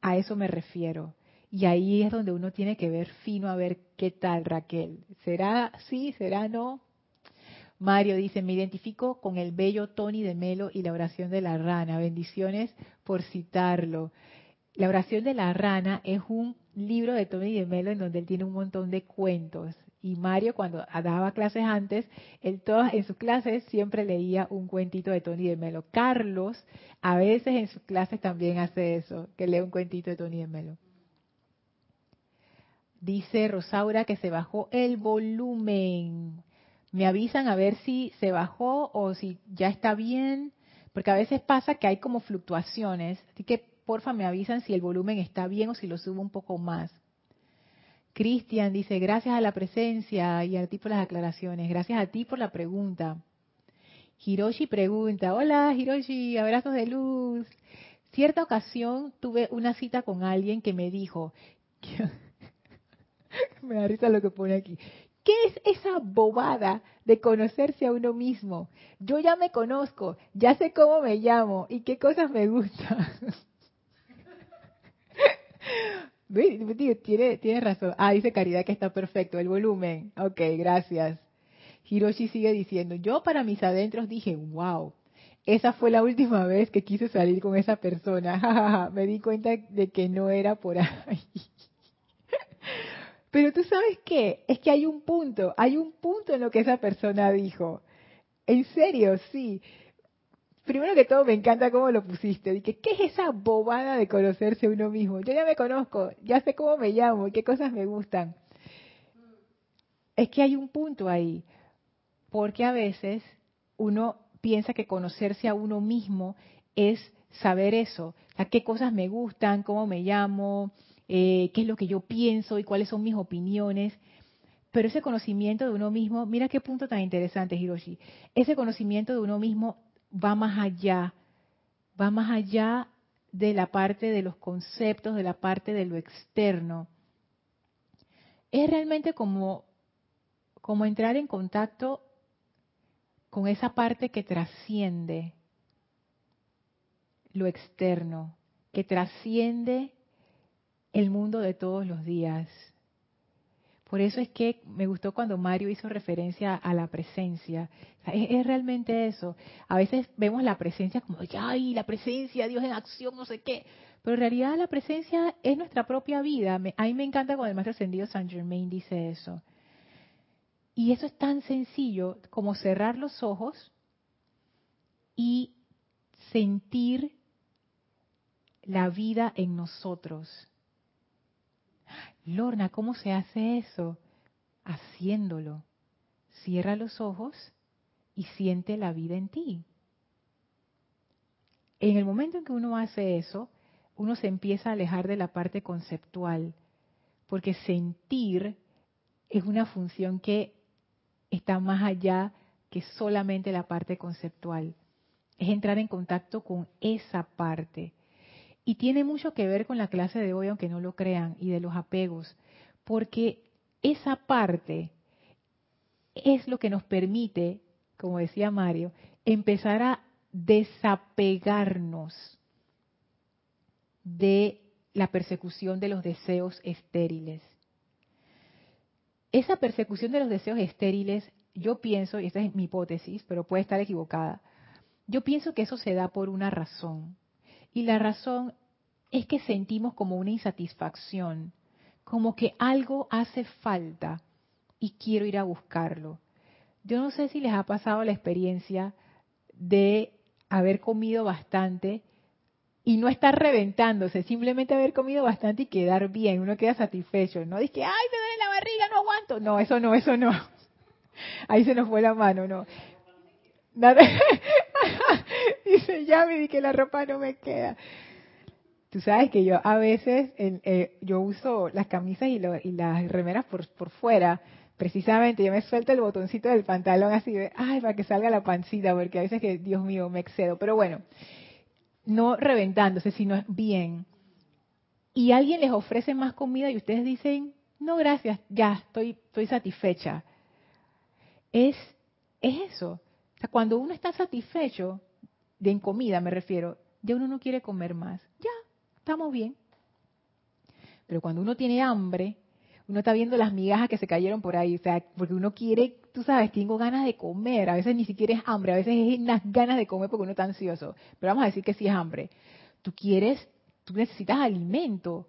a eso me refiero. Y ahí es donde uno tiene que ver fino a ver qué tal, Raquel. ¿Será sí? ¿Será no? Mario dice, me identifico con el bello Tony de Melo y la oración de la rana. Bendiciones por citarlo. La oración de la rana es un libro de Tony de Melo en donde él tiene un montón de cuentos. Y Mario, cuando daba clases antes, él todas, en sus clases siempre leía un cuentito de Tony de Melo. Carlos, a veces en sus clases también hace eso, que lee un cuentito de Tony de Melo. Dice Rosaura que se bajó el volumen. Me avisan a ver si se bajó o si ya está bien, porque a veces pasa que hay como fluctuaciones. Así que porfa me avisan si el volumen está bien o si lo subo un poco más. Cristian dice, gracias a la presencia y a ti por las aclaraciones. Gracias a ti por la pregunta. Hiroshi pregunta, hola Hiroshi, abrazos de luz. Cierta ocasión tuve una cita con alguien que me dijo, Me da risa lo que pone aquí. ¿Qué es esa bobada de conocerse a uno mismo? Yo ya me conozco, ya sé cómo me llamo y qué cosas me gustan. tiene, tiene razón. Ah, dice Caridad que está perfecto, el volumen. Ok, gracias. Hiroshi sigue diciendo, yo para mis adentros dije, wow, esa fue la última vez que quise salir con esa persona. me di cuenta de que no era por ahí. Pero tú sabes qué, es que hay un punto, hay un punto en lo que esa persona dijo. En serio, sí. Primero que todo, me encanta cómo lo pusiste. Dije, ¿qué es esa bobada de conocerse uno mismo? Yo ya me conozco, ya sé cómo me llamo y qué cosas me gustan. Es que hay un punto ahí, porque a veces uno piensa que conocerse a uno mismo es saber eso, a qué cosas me gustan, cómo me llamo, eh, qué es lo que yo pienso y cuáles son mis opiniones. Pero ese conocimiento de uno mismo, mira qué punto tan interesante, Hiroshi. Ese conocimiento de uno mismo va más allá, va más allá de la parte de los conceptos, de la parte de lo externo. Es realmente como, como entrar en contacto con esa parte que trasciende lo externo, que trasciende el mundo de todos los días. Por eso es que me gustó cuando Mario hizo referencia a la presencia. es, realmente eso. A veces vemos la presencia como, ay, la presencia, Dios en acción, no sé qué. Pero en realidad la presencia es nuestra propia vida. a mí me encanta cuando el Maestro Ascendido San Germain dice eso. Y eso es tan sencillo como cerrar los ojos y sentir la vida en nosotros Lorna, ¿cómo se hace eso? Haciéndolo. Cierra los ojos y siente la vida en ti. En el momento en que uno hace eso, uno se empieza a alejar de la parte conceptual, porque sentir es una función que está más allá que solamente la parte conceptual. Es entrar en contacto con esa parte. Y tiene mucho que ver con la clase de hoy, aunque no lo crean, y de los apegos, porque esa parte es lo que nos permite, como decía Mario, empezar a desapegarnos de la persecución de los deseos estériles. Esa persecución de los deseos estériles, yo pienso, y esta es mi hipótesis, pero puede estar equivocada, yo pienso que eso se da por una razón. Y la razón es que sentimos como una insatisfacción, como que algo hace falta y quiero ir a buscarlo. Yo no sé si les ha pasado la experiencia de haber comido bastante y no estar reventándose, simplemente haber comido bastante y quedar bien, uno queda satisfecho, no dice, ay, me duele la barriga, no aguanto. No, eso no, eso no. Ahí se nos fue la mano, no. Nada. Dice, ya me di que la ropa no me queda. Tú sabes que yo a veces eh, yo uso las camisas y, las remeras por, por fuera, precisamente yo me suelto el botoncito del pantalón así de, ay, para que salga la pancita, porque a veces que, Dios mío, me excedo. Pero bueno, no reventándose, sino bien. Y alguien les ofrece más comida y ustedes dicen, no gracias, ya estoy, estoy satisfecha. Es, es eso. O sea, cuando uno está satisfecho, de en comida me refiero, ya uno no quiere comer más. Ya, estamos bien. Pero cuando uno tiene hambre, uno está viendo las migajas que se cayeron por ahí, o sea, porque uno quiere, tú sabes, tengo ganas de comer, a veces ni siquiera es hambre, a veces es unas ganas de comer porque uno está ansioso, pero vamos a decir que sí es hambre. Tú quieres, tú necesitas alimento,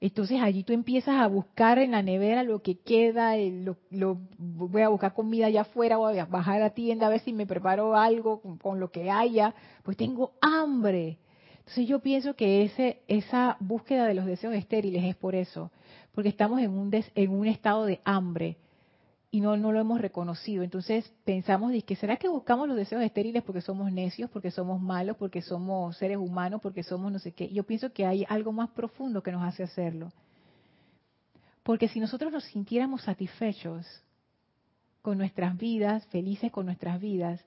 entonces allí tú empiezas a buscar en la nevera lo que queda, lo, voy a buscar comida allá afuera, voy a bajar a la tienda a ver si me preparo algo con, lo que haya, pues tengo hambre. Entonces yo pienso que ese, esa búsqueda de los deseos estériles es por eso, porque estamos en un, en un estado de hambre y no, no lo hemos reconocido. Entonces pensamos, que ¿será que buscamos los deseos estériles porque somos necios, porque somos malos, porque somos seres humanos, porque somos no sé qué? Yo pienso que hay algo más profundo que nos hace hacerlo. Porque si nosotros nos sintiéramos satisfechos con nuestras vidas, felices con nuestras vidas,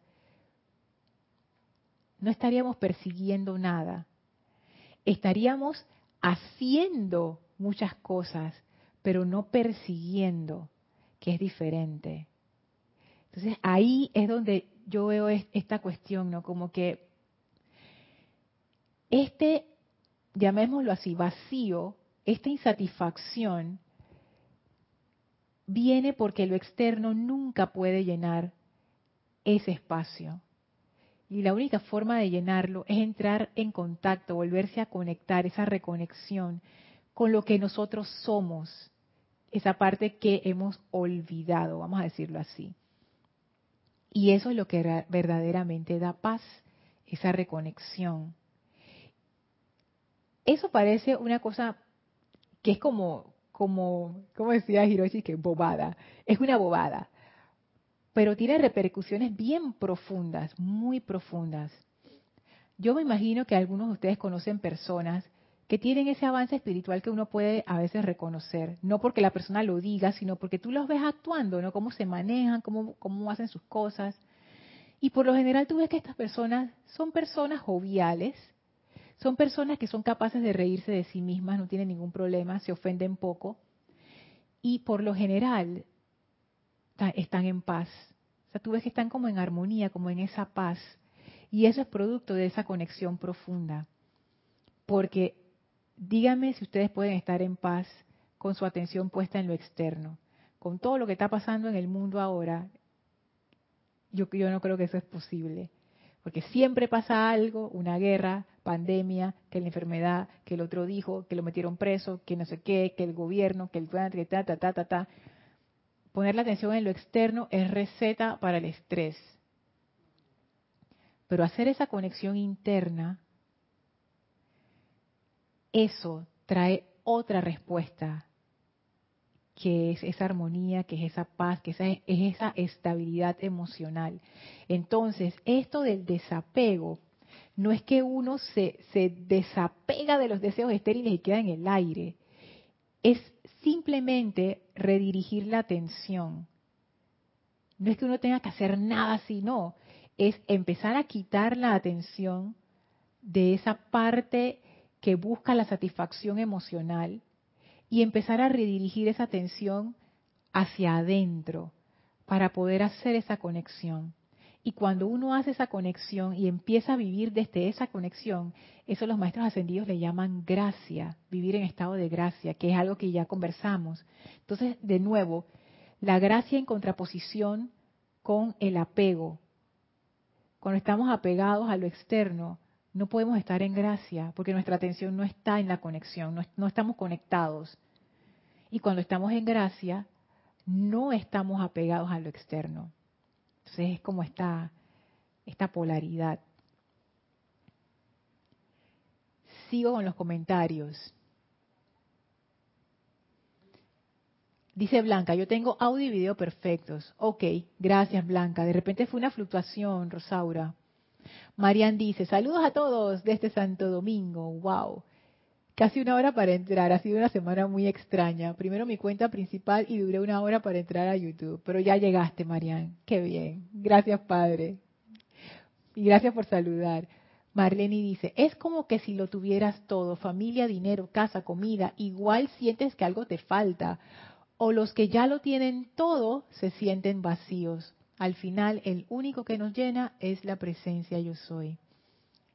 no estaríamos persiguiendo nada. Estaríamos haciendo muchas cosas, pero no persiguiendo que es diferente. Entonces ahí es donde yo veo esta cuestión, ¿no? Como que este, llamémoslo así, vacío, esta insatisfacción, viene porque lo externo nunca puede llenar ese espacio. Y la única forma de llenarlo es entrar en contacto, volverse a conectar, esa reconexión con lo que nosotros somos, esa parte que hemos olvidado, vamos a decirlo así. Y eso es lo que verdaderamente da paz, esa reconexión. Eso parece una cosa que es como, como, como decía Hiroshi, que bobada. Es una bobada. Pero tiene repercusiones bien profundas, muy profundas. Yo me imagino que algunos de ustedes conocen personas que tienen ese avance espiritual que uno puede a veces reconocer, no porque la persona lo diga, sino porque tú los ves actuando, ¿no? Cómo se manejan, cómo, cómo hacen sus cosas. Y por lo general tú ves que estas personas son personas joviales, son personas que son capaces de reírse de sí mismas, no tienen ningún problema, se ofenden poco. Y por lo general están en paz. O sea, tú ves que están como en armonía, como en esa paz. Y eso es producto de esa conexión profunda. Porque díganme si ustedes pueden estar en paz con su atención puesta en lo externo. Con todo lo que está pasando en el mundo ahora, yo, no creo que eso es posible. Porque siempre pasa algo, una guerra, pandemia, que la enfermedad, que el otro dijo, que lo metieron preso, que no sé qué, que el gobierno, que el que ta, ta, ta, ta, ta. Poner la atención en lo externo es receta para el estrés. Pero hacer esa conexión interna eso trae otra respuesta, que es esa armonía, que es esa paz, que es esa estabilidad emocional. Entonces, esto del desapego, no es que uno se, se desapega de los deseos estériles y queda en el aire, es simplemente redirigir la atención. No es que uno tenga que hacer nada, sino es empezar a quitar la atención de esa parte que busca la satisfacción emocional y empezar a redirigir esa atención hacia adentro para poder hacer esa conexión. Y cuando uno hace esa conexión y empieza a vivir desde esa conexión, eso los maestros ascendidos le llaman gracia, vivir en estado de gracia, que es algo que ya conversamos. Entonces, de nuevo, la gracia en contraposición con el apego. Cuando estamos apegados a lo externo, no podemos estar en gracia porque nuestra atención no está en la conexión, no, estamos conectados. Y cuando estamos en gracia, no estamos apegados a lo externo. Entonces es como esta, esta polaridad. Sigo con los comentarios. Dice Blanca, yo tengo audio y video perfectos. Ok, gracias Blanca. De repente fue una fluctuación, Rosaura. Marian dice, saludos a todos desde Santo Domingo. Wow. Casi una hora para entrar. Ha sido una semana muy extraña. Primero mi cuenta principal y duré una hora para entrar a YouTube. Pero ya llegaste, Marian. Qué bien. Gracias, Padre. Y gracias por saludar. Marlene dice, es como que si lo tuvieras todo, familia, dinero, casa, comida, igual sientes que algo te falta. o los que ya lo tienen todo se sienten vacíos. Al final, el único que nos llena es la presencia yo soy.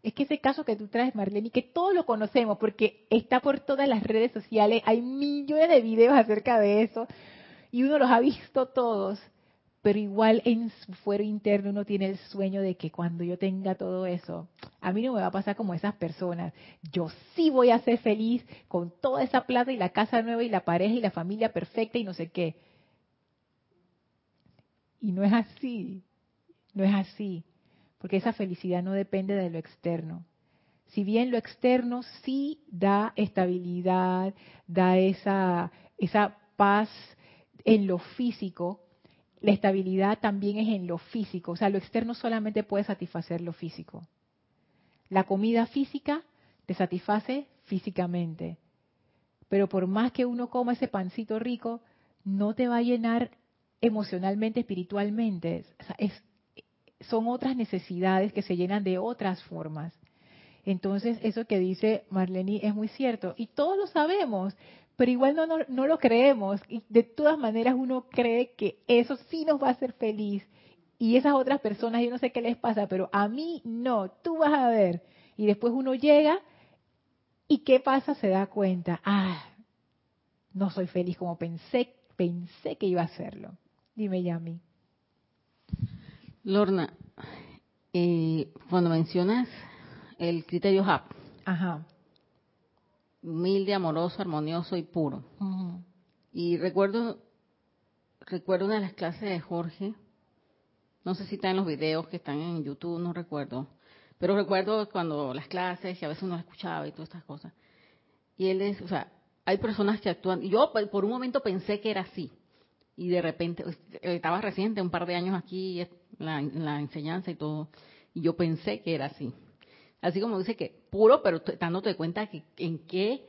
Es que ese caso que tú traes, Marlene, y que todos lo conocemos porque está por todas las redes sociales, hay millones de videos acerca de eso y uno los ha visto todos, pero igual en su fuero interno uno tiene el sueño de que cuando yo tenga todo eso, a mí no me va a pasar como esas personas. Yo sí voy a ser feliz con toda esa plata y la casa nueva y la pareja y la familia perfecta y no sé qué. Y no es así, no es así, porque esa felicidad no depende de lo externo. Si bien lo externo sí da estabilidad, da esa, esa paz en lo físico, la estabilidad también es en lo físico. O sea, lo externo solamente puede satisfacer lo físico. La comida física te satisface físicamente. Pero por más que uno coma ese pancito rico, no te va a llenar emocionalmente, espiritualmente. son otras necesidades que se llenan de otras formas. Entonces, eso que dice Marlene es muy cierto. Y todos lo sabemos, pero igual no, no, lo creemos. Y de todas maneras uno cree que eso sí nos va a hacer feliz. Y esas otras personas, yo no sé qué les pasa, pero a mí no, tú vas a ver. Y después uno llega y ¿qué pasa? Se da cuenta, ah, no soy feliz como pensé, pensé que iba a hacerlo. Dime, Yami. Lorna, eh, cuando mencionas el criterio HAP, Ajá. humilde, amoroso, armonioso y puro. Y recuerdo, recuerdo una de las clases de Jorge, no sé si está en los videos que están en YouTube, no recuerdo, pero recuerdo cuando las clases, que a veces uno escuchaba y todas estas cosas. Y él es, o sea, hay personas que actúan, yo por un momento pensé que era así, y de repente, estaba reciente, un par de años aquí la, enseñanza y todo, y yo pensé que era así. Así como dice que puro, pero dándote cuenta que en qué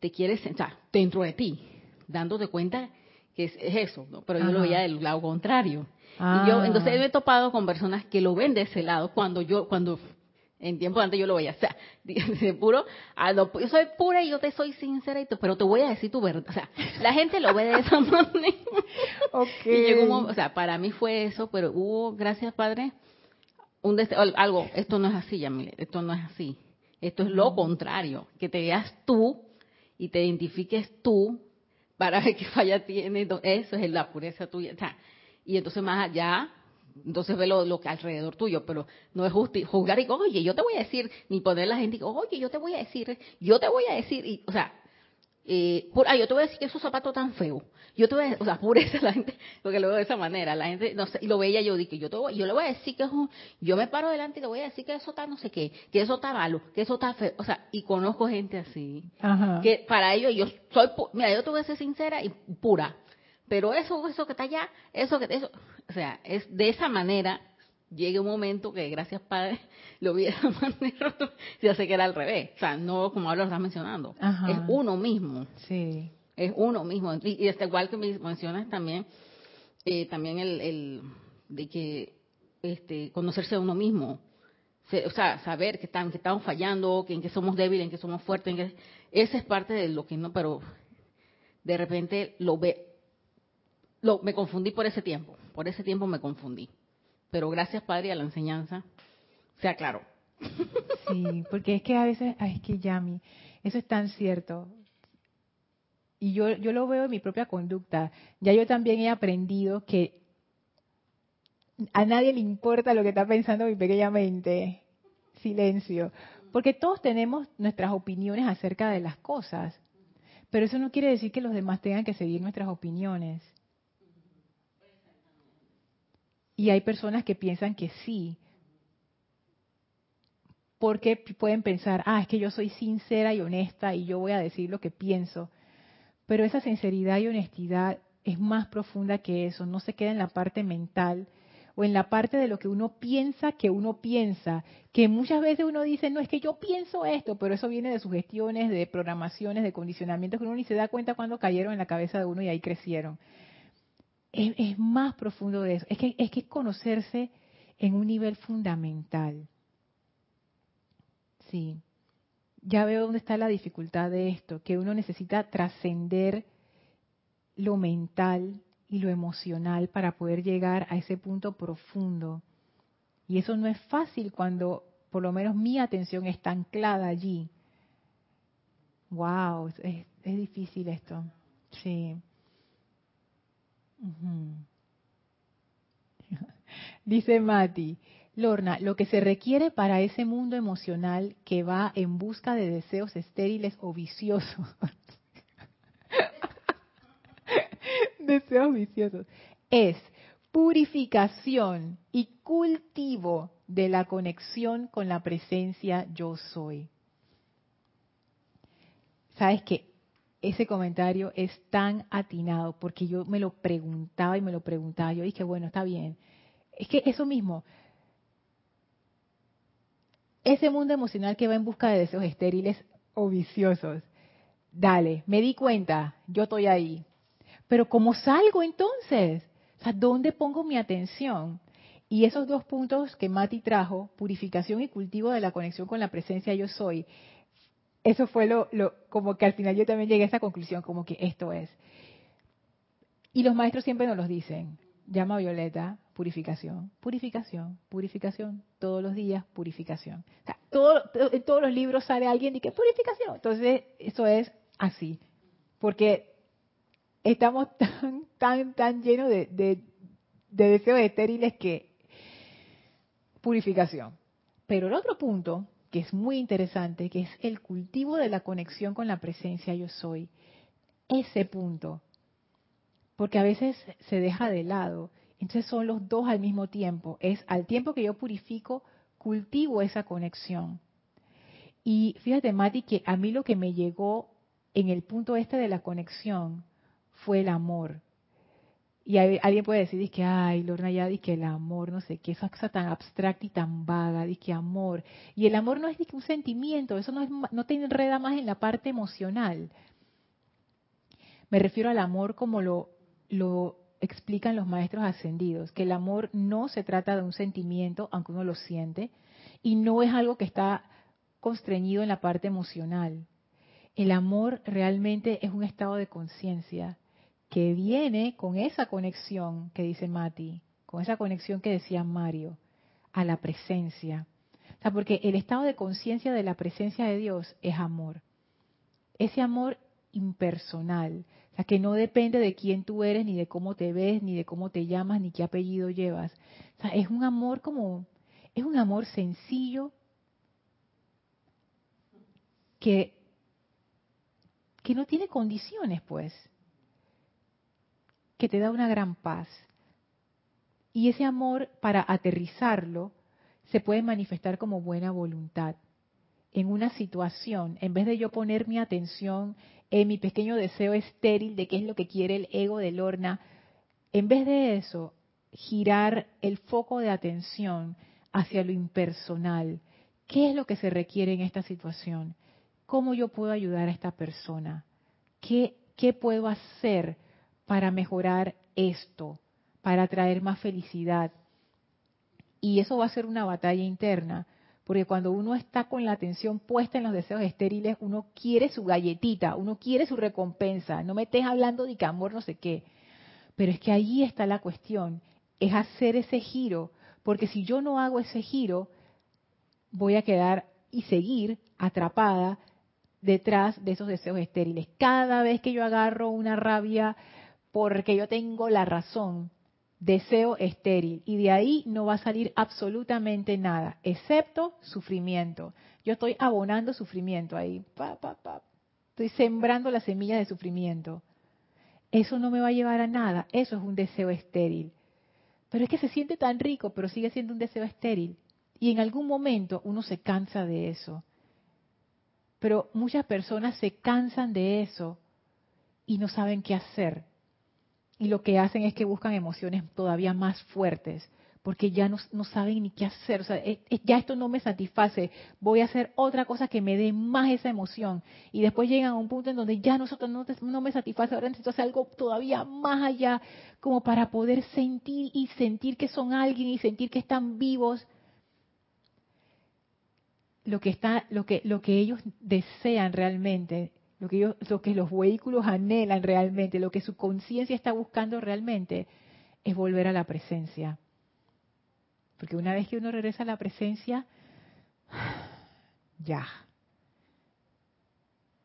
te quieres, o sea, dentro de ti, dándote cuenta que es, eso, ¿no? pero yo lo veía del lado contrario. Y yo, entonces ah. he topado con personas que lo ven de ese lado cuando yo, cuando en tiempo antes yo lo veía, o sea, de puro, yo soy pura y yo te soy sincera, y pero te voy a decir tu verdad. O sea, la gente lo ve de esa manera. Okay. o sea, para mí fue eso, pero hubo, gracias Padre, un algo, esto no es así, Yamile, esto no es así. Esto es lo contrario, que te veas tú y te identifiques tú para ver qué falla tiene, eso es la pureza tuya. O sea, y entonces más allá entonces ve lo, que alrededor tuyo, pero no es justo juzgar y oye, yo te voy a decir, ni poner la gente y oye, yo te voy a decir, yo te voy a decir, y, o sea, eh, por, ah, yo te voy a decir que esos zapatos tan feos. Yo te voy a o sea, pureza la gente, porque lo veo de esa manera, la gente, no sé, y lo veía yo, dije, yo te voy, yo le voy a decir que es un, yo me paro delante y le voy a decir que eso está no sé qué, que eso está malo, que eso está feo, o sea, y conozco gente así, que para ellos yo soy, mira, yo te voy a ser sincera y pura, pero eso, eso que está allá, eso que, eso, o sea, es de esa manera, llega un momento que gracias Padre lo vi de esa manera, ya sé que era al revés, o sea, no como ahora lo estás mencionando, es uno mismo. Sí. Es uno mismo. Y, y este, igual que mencionas también, eh, también el, el, de que este, conocerse a uno mismo, o sea, saber que, están, que estamos fallando, que en que somos débiles, en que somos fuertes, en que, esa es parte de lo que no, pero de repente lo ve, lo, me confundí por ese tiempo, por ese tiempo me confundí. Pero gracias, Padre, a la enseñanza, sea claro. Sí, porque es que a veces, es que Yami, eso es tan cierto. Y yo, yo lo veo en mi propia conducta. Ya yo también he aprendido que a nadie le importa lo que está pensando mi pequeña mente. Silencio. Porque todos tenemos nuestras opiniones acerca de las cosas. Pero eso no quiere decir que los demás tengan que seguir nuestras opiniones. Y hay personas que piensan que sí, porque pueden pensar, ah, es que yo soy sincera y honesta y yo voy a decir lo que pienso. Pero esa sinceridad y honestidad es más profunda que eso, no se queda en la parte mental o en la parte de lo que uno piensa que uno piensa, que muchas veces uno dice, no es que yo pienso esto, pero eso viene de sugestiones, de programaciones, de condicionamientos que uno ni se da cuenta cuando cayeron en la cabeza de uno y ahí crecieron es, más profundo de eso. Es que, es que conocerse en un nivel fundamental. Sí. Ya veo dónde está la dificultad de esto, que uno necesita trascender lo mental y lo emocional para poder llegar a ese punto profundo. Y eso no es fácil cuando por lo menos mi atención está anclada allí. Wow, es, difícil esto. Sí. Dice Mati, Lorna, lo que se requiere para ese mundo emocional que va en busca de deseos estériles o viciosos. deseos viciosos. Es purificación y cultivo de la conexión con la presencia yo soy. Sabes que ese comentario es tan atinado porque yo me lo preguntaba y me lo preguntaba. Yo dije, bueno, está bien. Es que eso mismo, ese mundo emocional que va en busca de deseos estériles o viciosos, dale, me di cuenta, yo estoy ahí. Pero ¿cómo salgo entonces? O sea, ¿dónde pongo mi atención? Y esos dos puntos que Mati trajo, purificación y cultivo de la conexión con la presencia yo soy, eso fue lo, como que al final yo también llegué a esa conclusión, como que esto es. Y los maestros siempre nos los dicen, llama a Violeta, purificación, purificación, purificación, todos los días, purificación. Todo, en todos los libros sale alguien y que purificación. Entonces, eso es así, porque estamos tan, tan, tan llenos de, de, de deseos estériles que purificación. Pero el otro punto, que es muy interesante, que es el cultivo de la conexión con la presencia yo soy, ese punto, porque a veces se deja de lado, entonces son los dos al mismo tiempo, es al tiempo que yo purifico, cultivo esa conexión. Y fíjate, Mati, que a mí lo que me llegó en el punto este de la conexión fue el amor. Y alguien puede decir, que, ay, Lorna, ya que el amor, no sé qué, esa cosa tan abstracta y tan vaga, que amor. Y el amor no es un sentimiento, eso no, es, no te enreda más en la parte emocional. Me refiero al amor como lo, lo explican los maestros ascendidos, que el amor no se trata de un sentimiento, aunque uno lo siente, y no es algo que está constreñido en la parte emocional. El amor realmente es un estado de conciencia que viene con esa conexión que dice Mati, con esa conexión que decía Mario, a la presencia. O sea, porque el estado de conciencia de la presencia de Dios es amor. Ese amor impersonal, o sea, que no depende de quién tú eres, ni de cómo te ves, ni de cómo te llamas, ni qué apellido llevas. O sea, es un amor como, es un amor sencillo que, que no tiene condiciones, pues que te da una gran paz. Y ese amor, para aterrizarlo, se puede manifestar como buena voluntad. En una situación, en vez de yo poner mi atención en mi pequeño deseo estéril de qué es lo que quiere el ego de Lorna, en vez de eso, girar el foco de atención hacia lo impersonal. ¿Qué es lo que se requiere en esta situación? ¿Cómo yo puedo ayudar a esta persona? ¿Qué, qué puedo hacer para mejorar esto, para traer más felicidad. Y eso va a ser una batalla interna, porque cuando uno está con la atención puesta en los deseos estériles, uno quiere su galletita, uno quiere su recompensa. No me estés hablando de que amor no sé qué. Pero es que allí está la cuestión, es hacer ese giro, porque si yo no hago ese giro, voy a quedar y seguir atrapada detrás de esos deseos estériles. Cada vez que yo agarro una rabia porque yo tengo la razón, deseo estéril. Y de ahí no va a salir absolutamente nada, excepto sufrimiento. Yo estoy abonando sufrimiento ahí. Pa, pa, pa. Estoy sembrando las semillas de sufrimiento. Eso no me va a llevar a nada. Eso es un deseo estéril. Pero es que se siente tan rico, pero sigue siendo un deseo estéril. Y en algún momento uno se cansa de eso. Pero muchas personas se cansan de eso y no saben qué hacer y lo que hacen es que buscan emociones todavía más fuertes, porque ya no, saben ni qué hacer. O sea, ya esto no me satisface, voy a hacer otra cosa que me dé más esa emoción. Y después llegan a un punto en donde ya nosotros no, no me satisface, ahora necesito hacer algo todavía más allá, como para poder sentir y sentir que son alguien y sentir que están vivos. Lo que, está, lo que, lo que ellos desean realmente lo que, los vehículos anhelan realmente, lo que su conciencia está buscando realmente, es volver a la presencia. Porque una vez que uno regresa a la presencia, ya.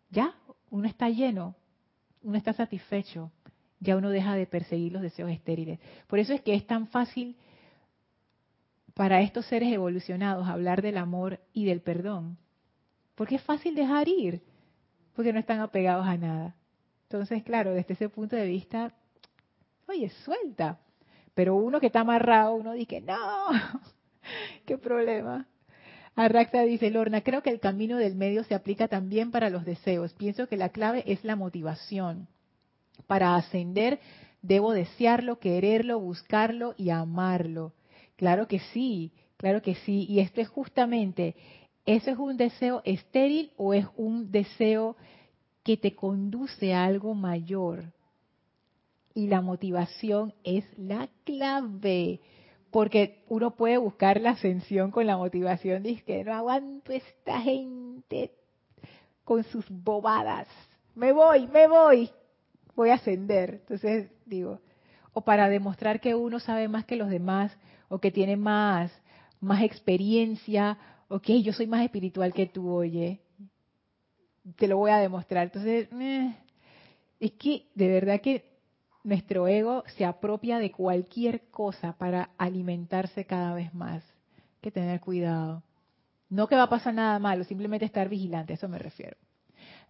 Ya, uno está lleno, uno está satisfecho, ya uno deja de perseguir los deseos estériles. Por eso es que es tan fácil para estos seres evolucionados hablar del amor y del perdón. Porque es fácil dejar ir, porque no están apegados a nada. Entonces, claro, desde ese punto de vista, oye, suelta. Pero uno que está amarrado, uno dice, no, qué problema. Arraxa dice, Lorna, creo que el camino del medio se aplica también para los deseos. Pienso que la clave es la motivación. Para ascender debo desearlo, quererlo, buscarlo y amarlo. Claro que sí, claro que sí. Y esto es justamente, ¿eso es un deseo estéril o es un deseo que te conduce a algo mayor? Y la motivación es la clave. Porque uno puede buscar la ascensión con la motivación. Dice que no aguanto esta gente con sus bobadas. Me voy, me voy. Voy a ascender. Entonces digo, o para demostrar que uno sabe más que los demás, o que tiene más, más experiencia, o que yo soy más espiritual que tú, oye, te lo voy a demostrar. Entonces, eh, es que de verdad que nuestro ego se apropia de cualquier cosa para alimentarse cada vez más. Hay que tener cuidado. No que va a pasar nada malo, simplemente estar vigilante, a eso me refiero.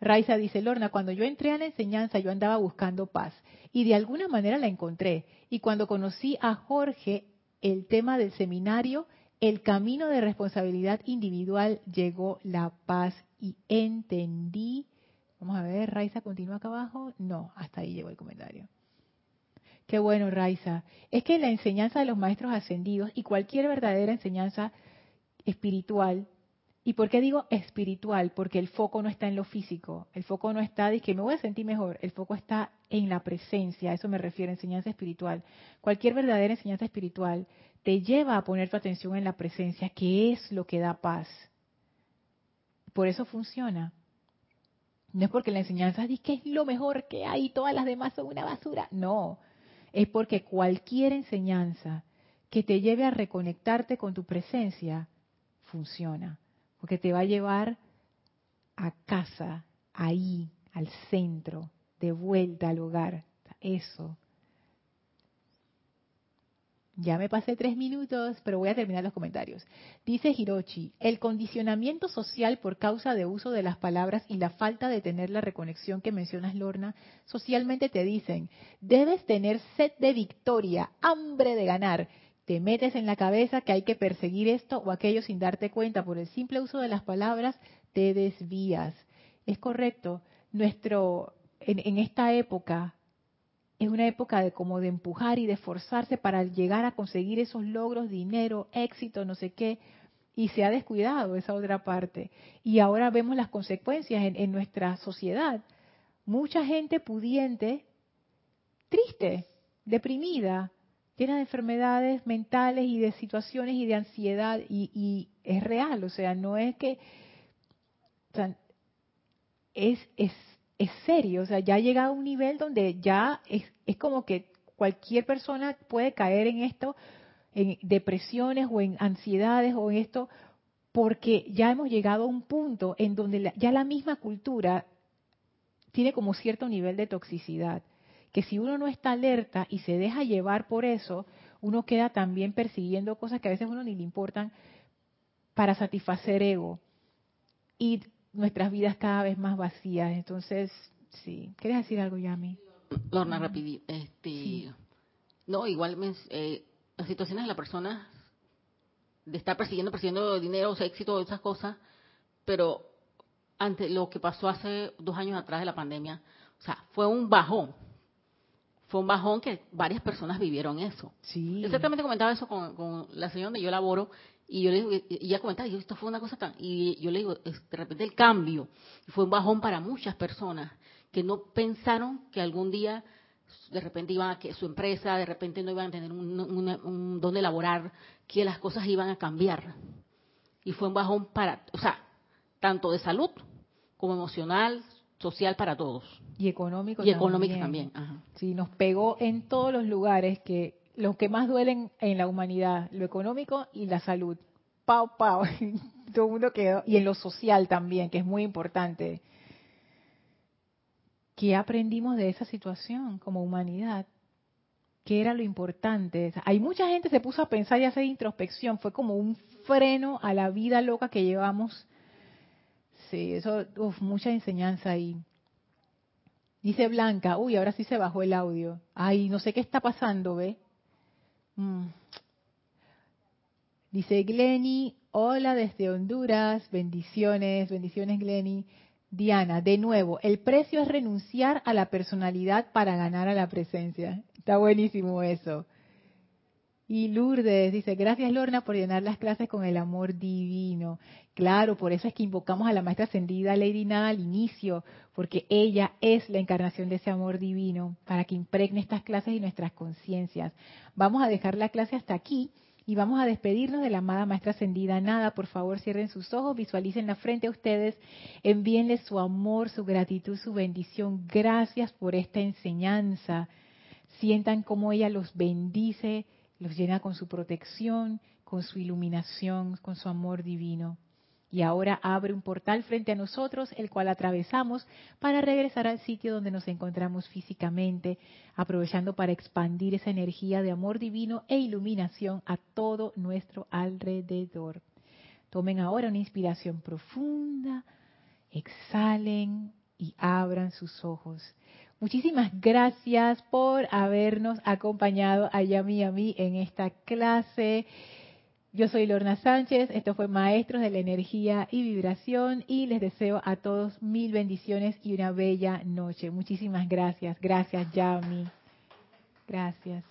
Raiza dice, Lorna, cuando yo entré a la enseñanza yo andaba buscando paz y de alguna manera la encontré. Y cuando conocí a Jorge el tema del seminario, el camino de responsabilidad individual llegó la paz y entendí. Vamos a ver, Raiza continúa acá abajo. No, hasta ahí llegó el comentario. Qué bueno, Raiza. Es que la enseñanza de los maestros ascendidos y cualquier verdadera enseñanza espiritual, ¿y por qué digo espiritual? Porque el foco no está en lo físico, el foco no está de que me voy a sentir mejor, el foco está en la presencia, a eso me refiero, enseñanza espiritual. Cualquier verdadera enseñanza espiritual te lleva a poner tu atención en la presencia, que es lo que da paz. Por eso funciona. No es porque la enseñanza dice que es lo mejor que hay y todas las demás son una basura. No, es porque cualquier enseñanza que te lleve a reconectarte con tu presencia funciona, porque te va a llevar a casa, ahí, al centro, de vuelta al hogar. Eso. Ya me pasé tres minutos, pero voy a terminar los comentarios. Dice Hirochi, el condicionamiento social por causa de uso de las palabras y la falta de tener la reconexión que mencionas, Lorna, socialmente te dicen, debes tener sed de victoria, hambre de ganar. Te metes en la cabeza que hay que perseguir esto o aquello sin darte cuenta. Por el simple uso de las palabras, te desvías. Es correcto. Nuestro en, esta época es una época de como de empujar y de esforzarse para llegar a conseguir esos logros, dinero, éxito, no sé qué, y se ha descuidado esa otra parte. Y ahora vemos las consecuencias en, en nuestra sociedad. Mucha gente pudiente, triste, deprimida, llena de enfermedades mentales y de situaciones y de ansiedad, y, es real, o sea, no es que... O sea, es, es es serio, o sea, ya ha llegado a un nivel donde ya es, como que cualquier persona puede caer en esto, en depresiones o en ansiedades o en esto, porque ya hemos llegado a un punto en donde ya la misma cultura tiene como cierto nivel de toxicidad, que si uno no está alerta y se deja llevar por eso, uno queda también persiguiendo cosas que a veces a uno ni le importan para satisfacer ego. Y nuestras vidas cada vez más vacías. Entonces, sí. ¿Quieres decir algo, Yami? Lorna, rapidito. Este, No, igual eh, las situaciones de la persona de estar persiguiendo, persiguiendo dinero, éxito, esas cosas, pero ante lo que pasó hace dos años atrás de la pandemia, o sea, fue un bajón. Fue un bajón que varias personas vivieron eso. Sí. Exactamente comentaba eso con, con la señora donde yo laboro y yo le digo, y ella comentaba, y esto fue una cosa tan, y yo le digo, de repente el cambio, fue un bajón para muchas personas que no pensaron que algún día de repente iban a que su empresa, de repente no iban a tener un, un, don de laborar, que las cosas iban a cambiar. Y fue un bajón para, o sea, tanto de salud como emocional, social para todos. Y económico y económico también. Sí, nos pegó en todos los lugares que lo que más duelen en la humanidad, lo económico y la salud. Pau, pau. Todo el mundo quedó. Y en lo social también, que es muy importante. ¿Qué aprendimos de esa situación como humanidad? ¿Qué era lo importante? Hay mucha gente se puso a pensar y hacer introspección. Fue como un freno a la vida loca que llevamos. Sí, eso, uf, mucha enseñanza ahí. Dice Blanca, uy, ahora sí se bajó el audio. Ay, no sé qué está pasando, ¿ve? Mm. Dice Glenny, hola desde Honduras, bendiciones, bendiciones Glenny. Diana, de nuevo, el precio es renunciar a la personalidad para ganar a la presencia. Está buenísimo eso. Y Lourdes dice, gracias Lorna por llenar las clases con el amor divino. Claro, por eso es que invocamos a la maestra ascendida Lady Nada al inicio, porque ella es la encarnación de ese amor divino, para que impregne estas clases y nuestras conciencias. Vamos a dejar la clase hasta aquí y vamos a despedirnos de la amada maestra ascendida Nada. Por favor, cierren sus ojos, visualicen la frente a ustedes, envíenle su amor, su gratitud, su bendición. Gracias por esta enseñanza. Sientan cómo ella los bendice los llena con su protección, con su iluminación, con su amor divino. Y ahora abre un portal frente a nosotros, el cual atravesamos para regresar al sitio donde nos encontramos físicamente, aprovechando para expandir esa energía de amor divino e iluminación a todo nuestro alrededor. Tomen ahora una inspiración profunda, exhalen y abran sus ojos. Muchísimas gracias por habernos acompañado a Yami y a mí en esta clase. Yo soy Lorna Sánchez, esto fue Maestros de la Energía y Vibración y les deseo a todos mil bendiciones y una bella noche. Muchísimas gracias. Gracias Yami. Gracias.